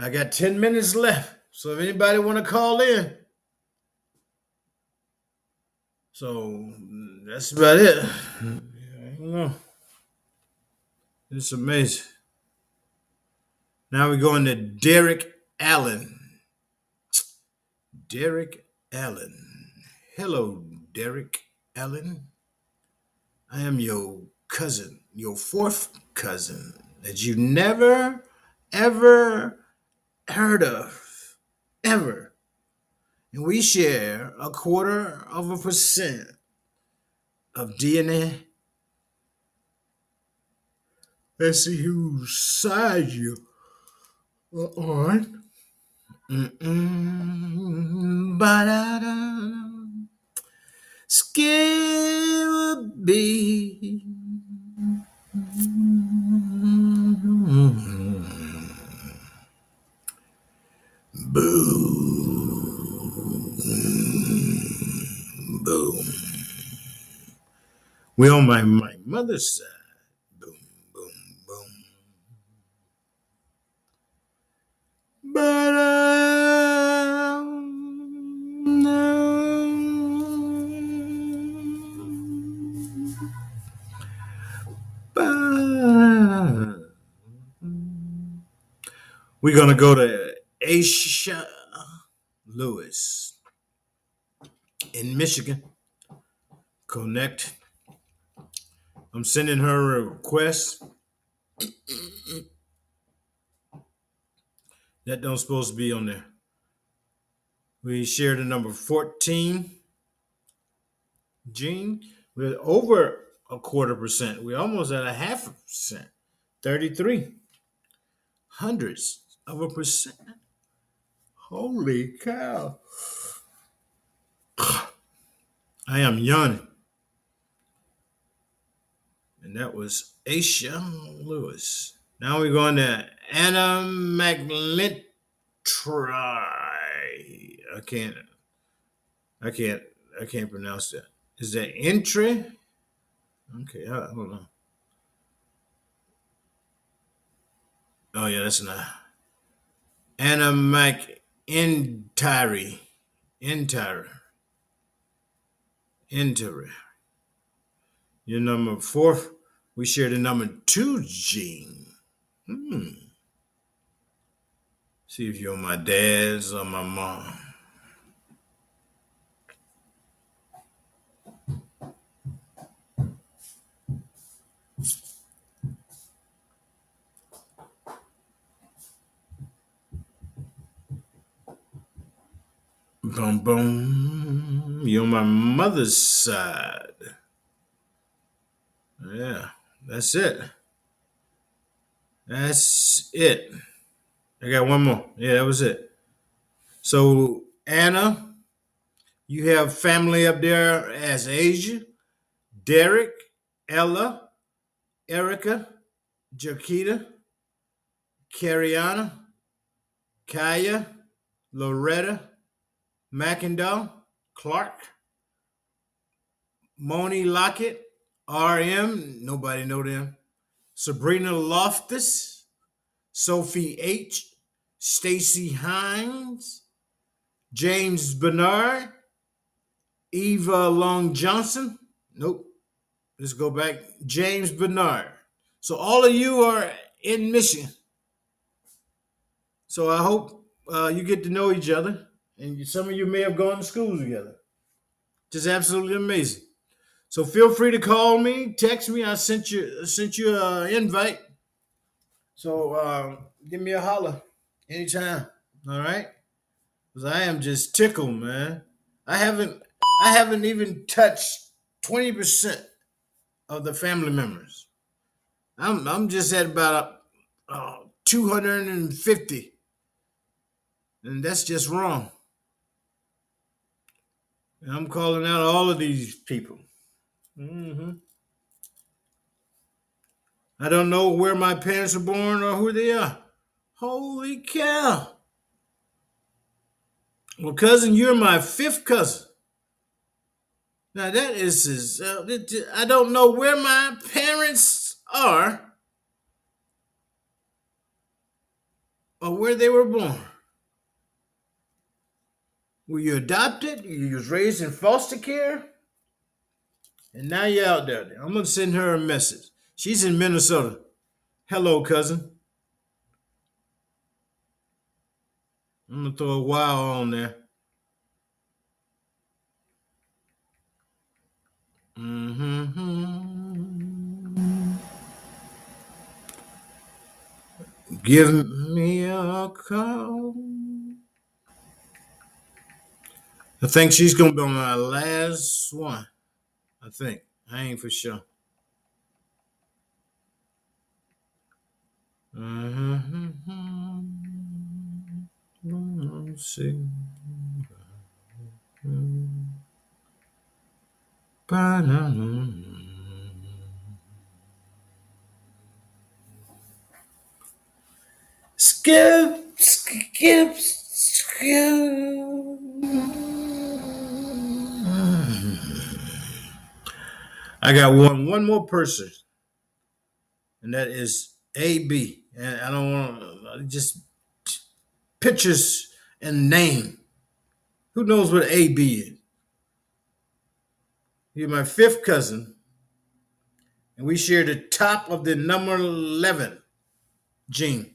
I got 10 minutes left. So if anybody want to call in. So that's about it. I don't know. It's amazing. Now we're going to Derek Allen. Derek Allen. Hello, Derek Allen. I am your cousin, your fourth cousin that you never, ever heard of. Ever. And we share a quarter of a percent of DNA. Let's see whose side you are on. Mm-mm, ba-da-da. Scooby. Boom. Boom. We on my, my mother's side. Boom, boom, boom. But We're gonna go to Aisha Lewis in Michigan. Connect. I'm sending her a request. That don't supposed to be on there. We shared the number 14. Gene, we're over a quarter percent. We're almost at a half percent. 33 hundreds of a percent. Holy cow. I am yawning. And that was Aisha Lewis. Now we're going to Anna McLintry. I can't I can't I can't pronounce that. Is that entry? Okay, I don't know. Oh yeah, that's not Anna McIntyre. Entire. Entire. Your number four. We share the number two gene. Hmm. See if you're my dad's or my mom. Boom, boom. You're my mother's side. Yeah, that's it. That's it. I got one more. Yeah, that was it. So, Anna, you have family up there as Asia, Derek, Ella, Erica, Jaquita, Cariana, Kaya, Loretta, McIndoe, Clark, Moni Lockett, RM, nobody know them. Sabrina Loftus, Sophie H, Stacy Hines, James Bernard, Eva Long Johnson. Nope. Let's go back. James Bernard. So all of you are in Michigan. So I hope uh, you get to know each other, and some of you may have gone to school together. Just absolutely amazing. So feel free to call me, text me. I sent you sent you an invite. So uh, give me a holler anytime. All right, because I am just tickled, man. I haven't I haven't even touched 20% of the family members. I'm I'm just at about uh, 250. And that's just wrong. And I'm calling out all of these people. hmm I don't know where my parents were born or who they are. Holy cow. Well, cousin, you're my fifth cousin. Now that is, is uh, I don't know where my parents are or where they were born. Were you adopted? You was raised in foster care? And now you're out there. I'm gonna send her a message. She's in Minnesota. Hello, cousin. I'm gonna throw a wow on there. hmm Give me a call. I think she's gonna be on my last one. I think. I ain't for sure. Mm-hmm. See. Skip, skip, skip. I got one one more person, and that is AB. And I don't want just pictures and name. Who knows what AB is? You're my fifth cousin, and we share the top of the number 11 gene.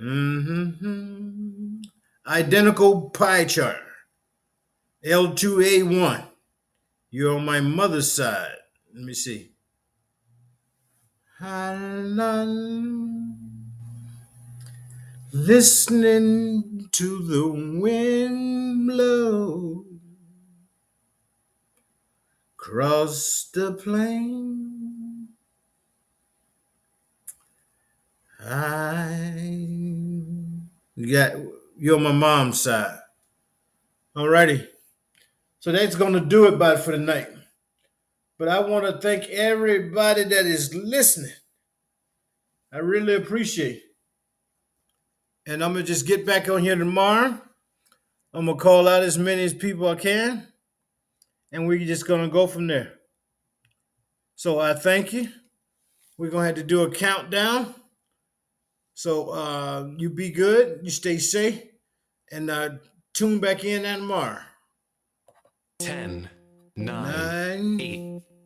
Mm-hmm. Identical pie chart. L2A1. You're on my mother's side. Let me see. Listening to the wind blow across the plain. I you got you're on my mom's side. Alrighty. So that's gonna do it by for the night. But I want to thank everybody that is listening. I really appreciate it. And I'm gonna just get back on here tomorrow. I'm gonna call out as many as people I can, and we're just gonna go from there. So I thank you. We're gonna have to do a countdown. So uh, you be good, you stay safe, and uh, tune back in tomorrow. 10, 9, Nine, 8,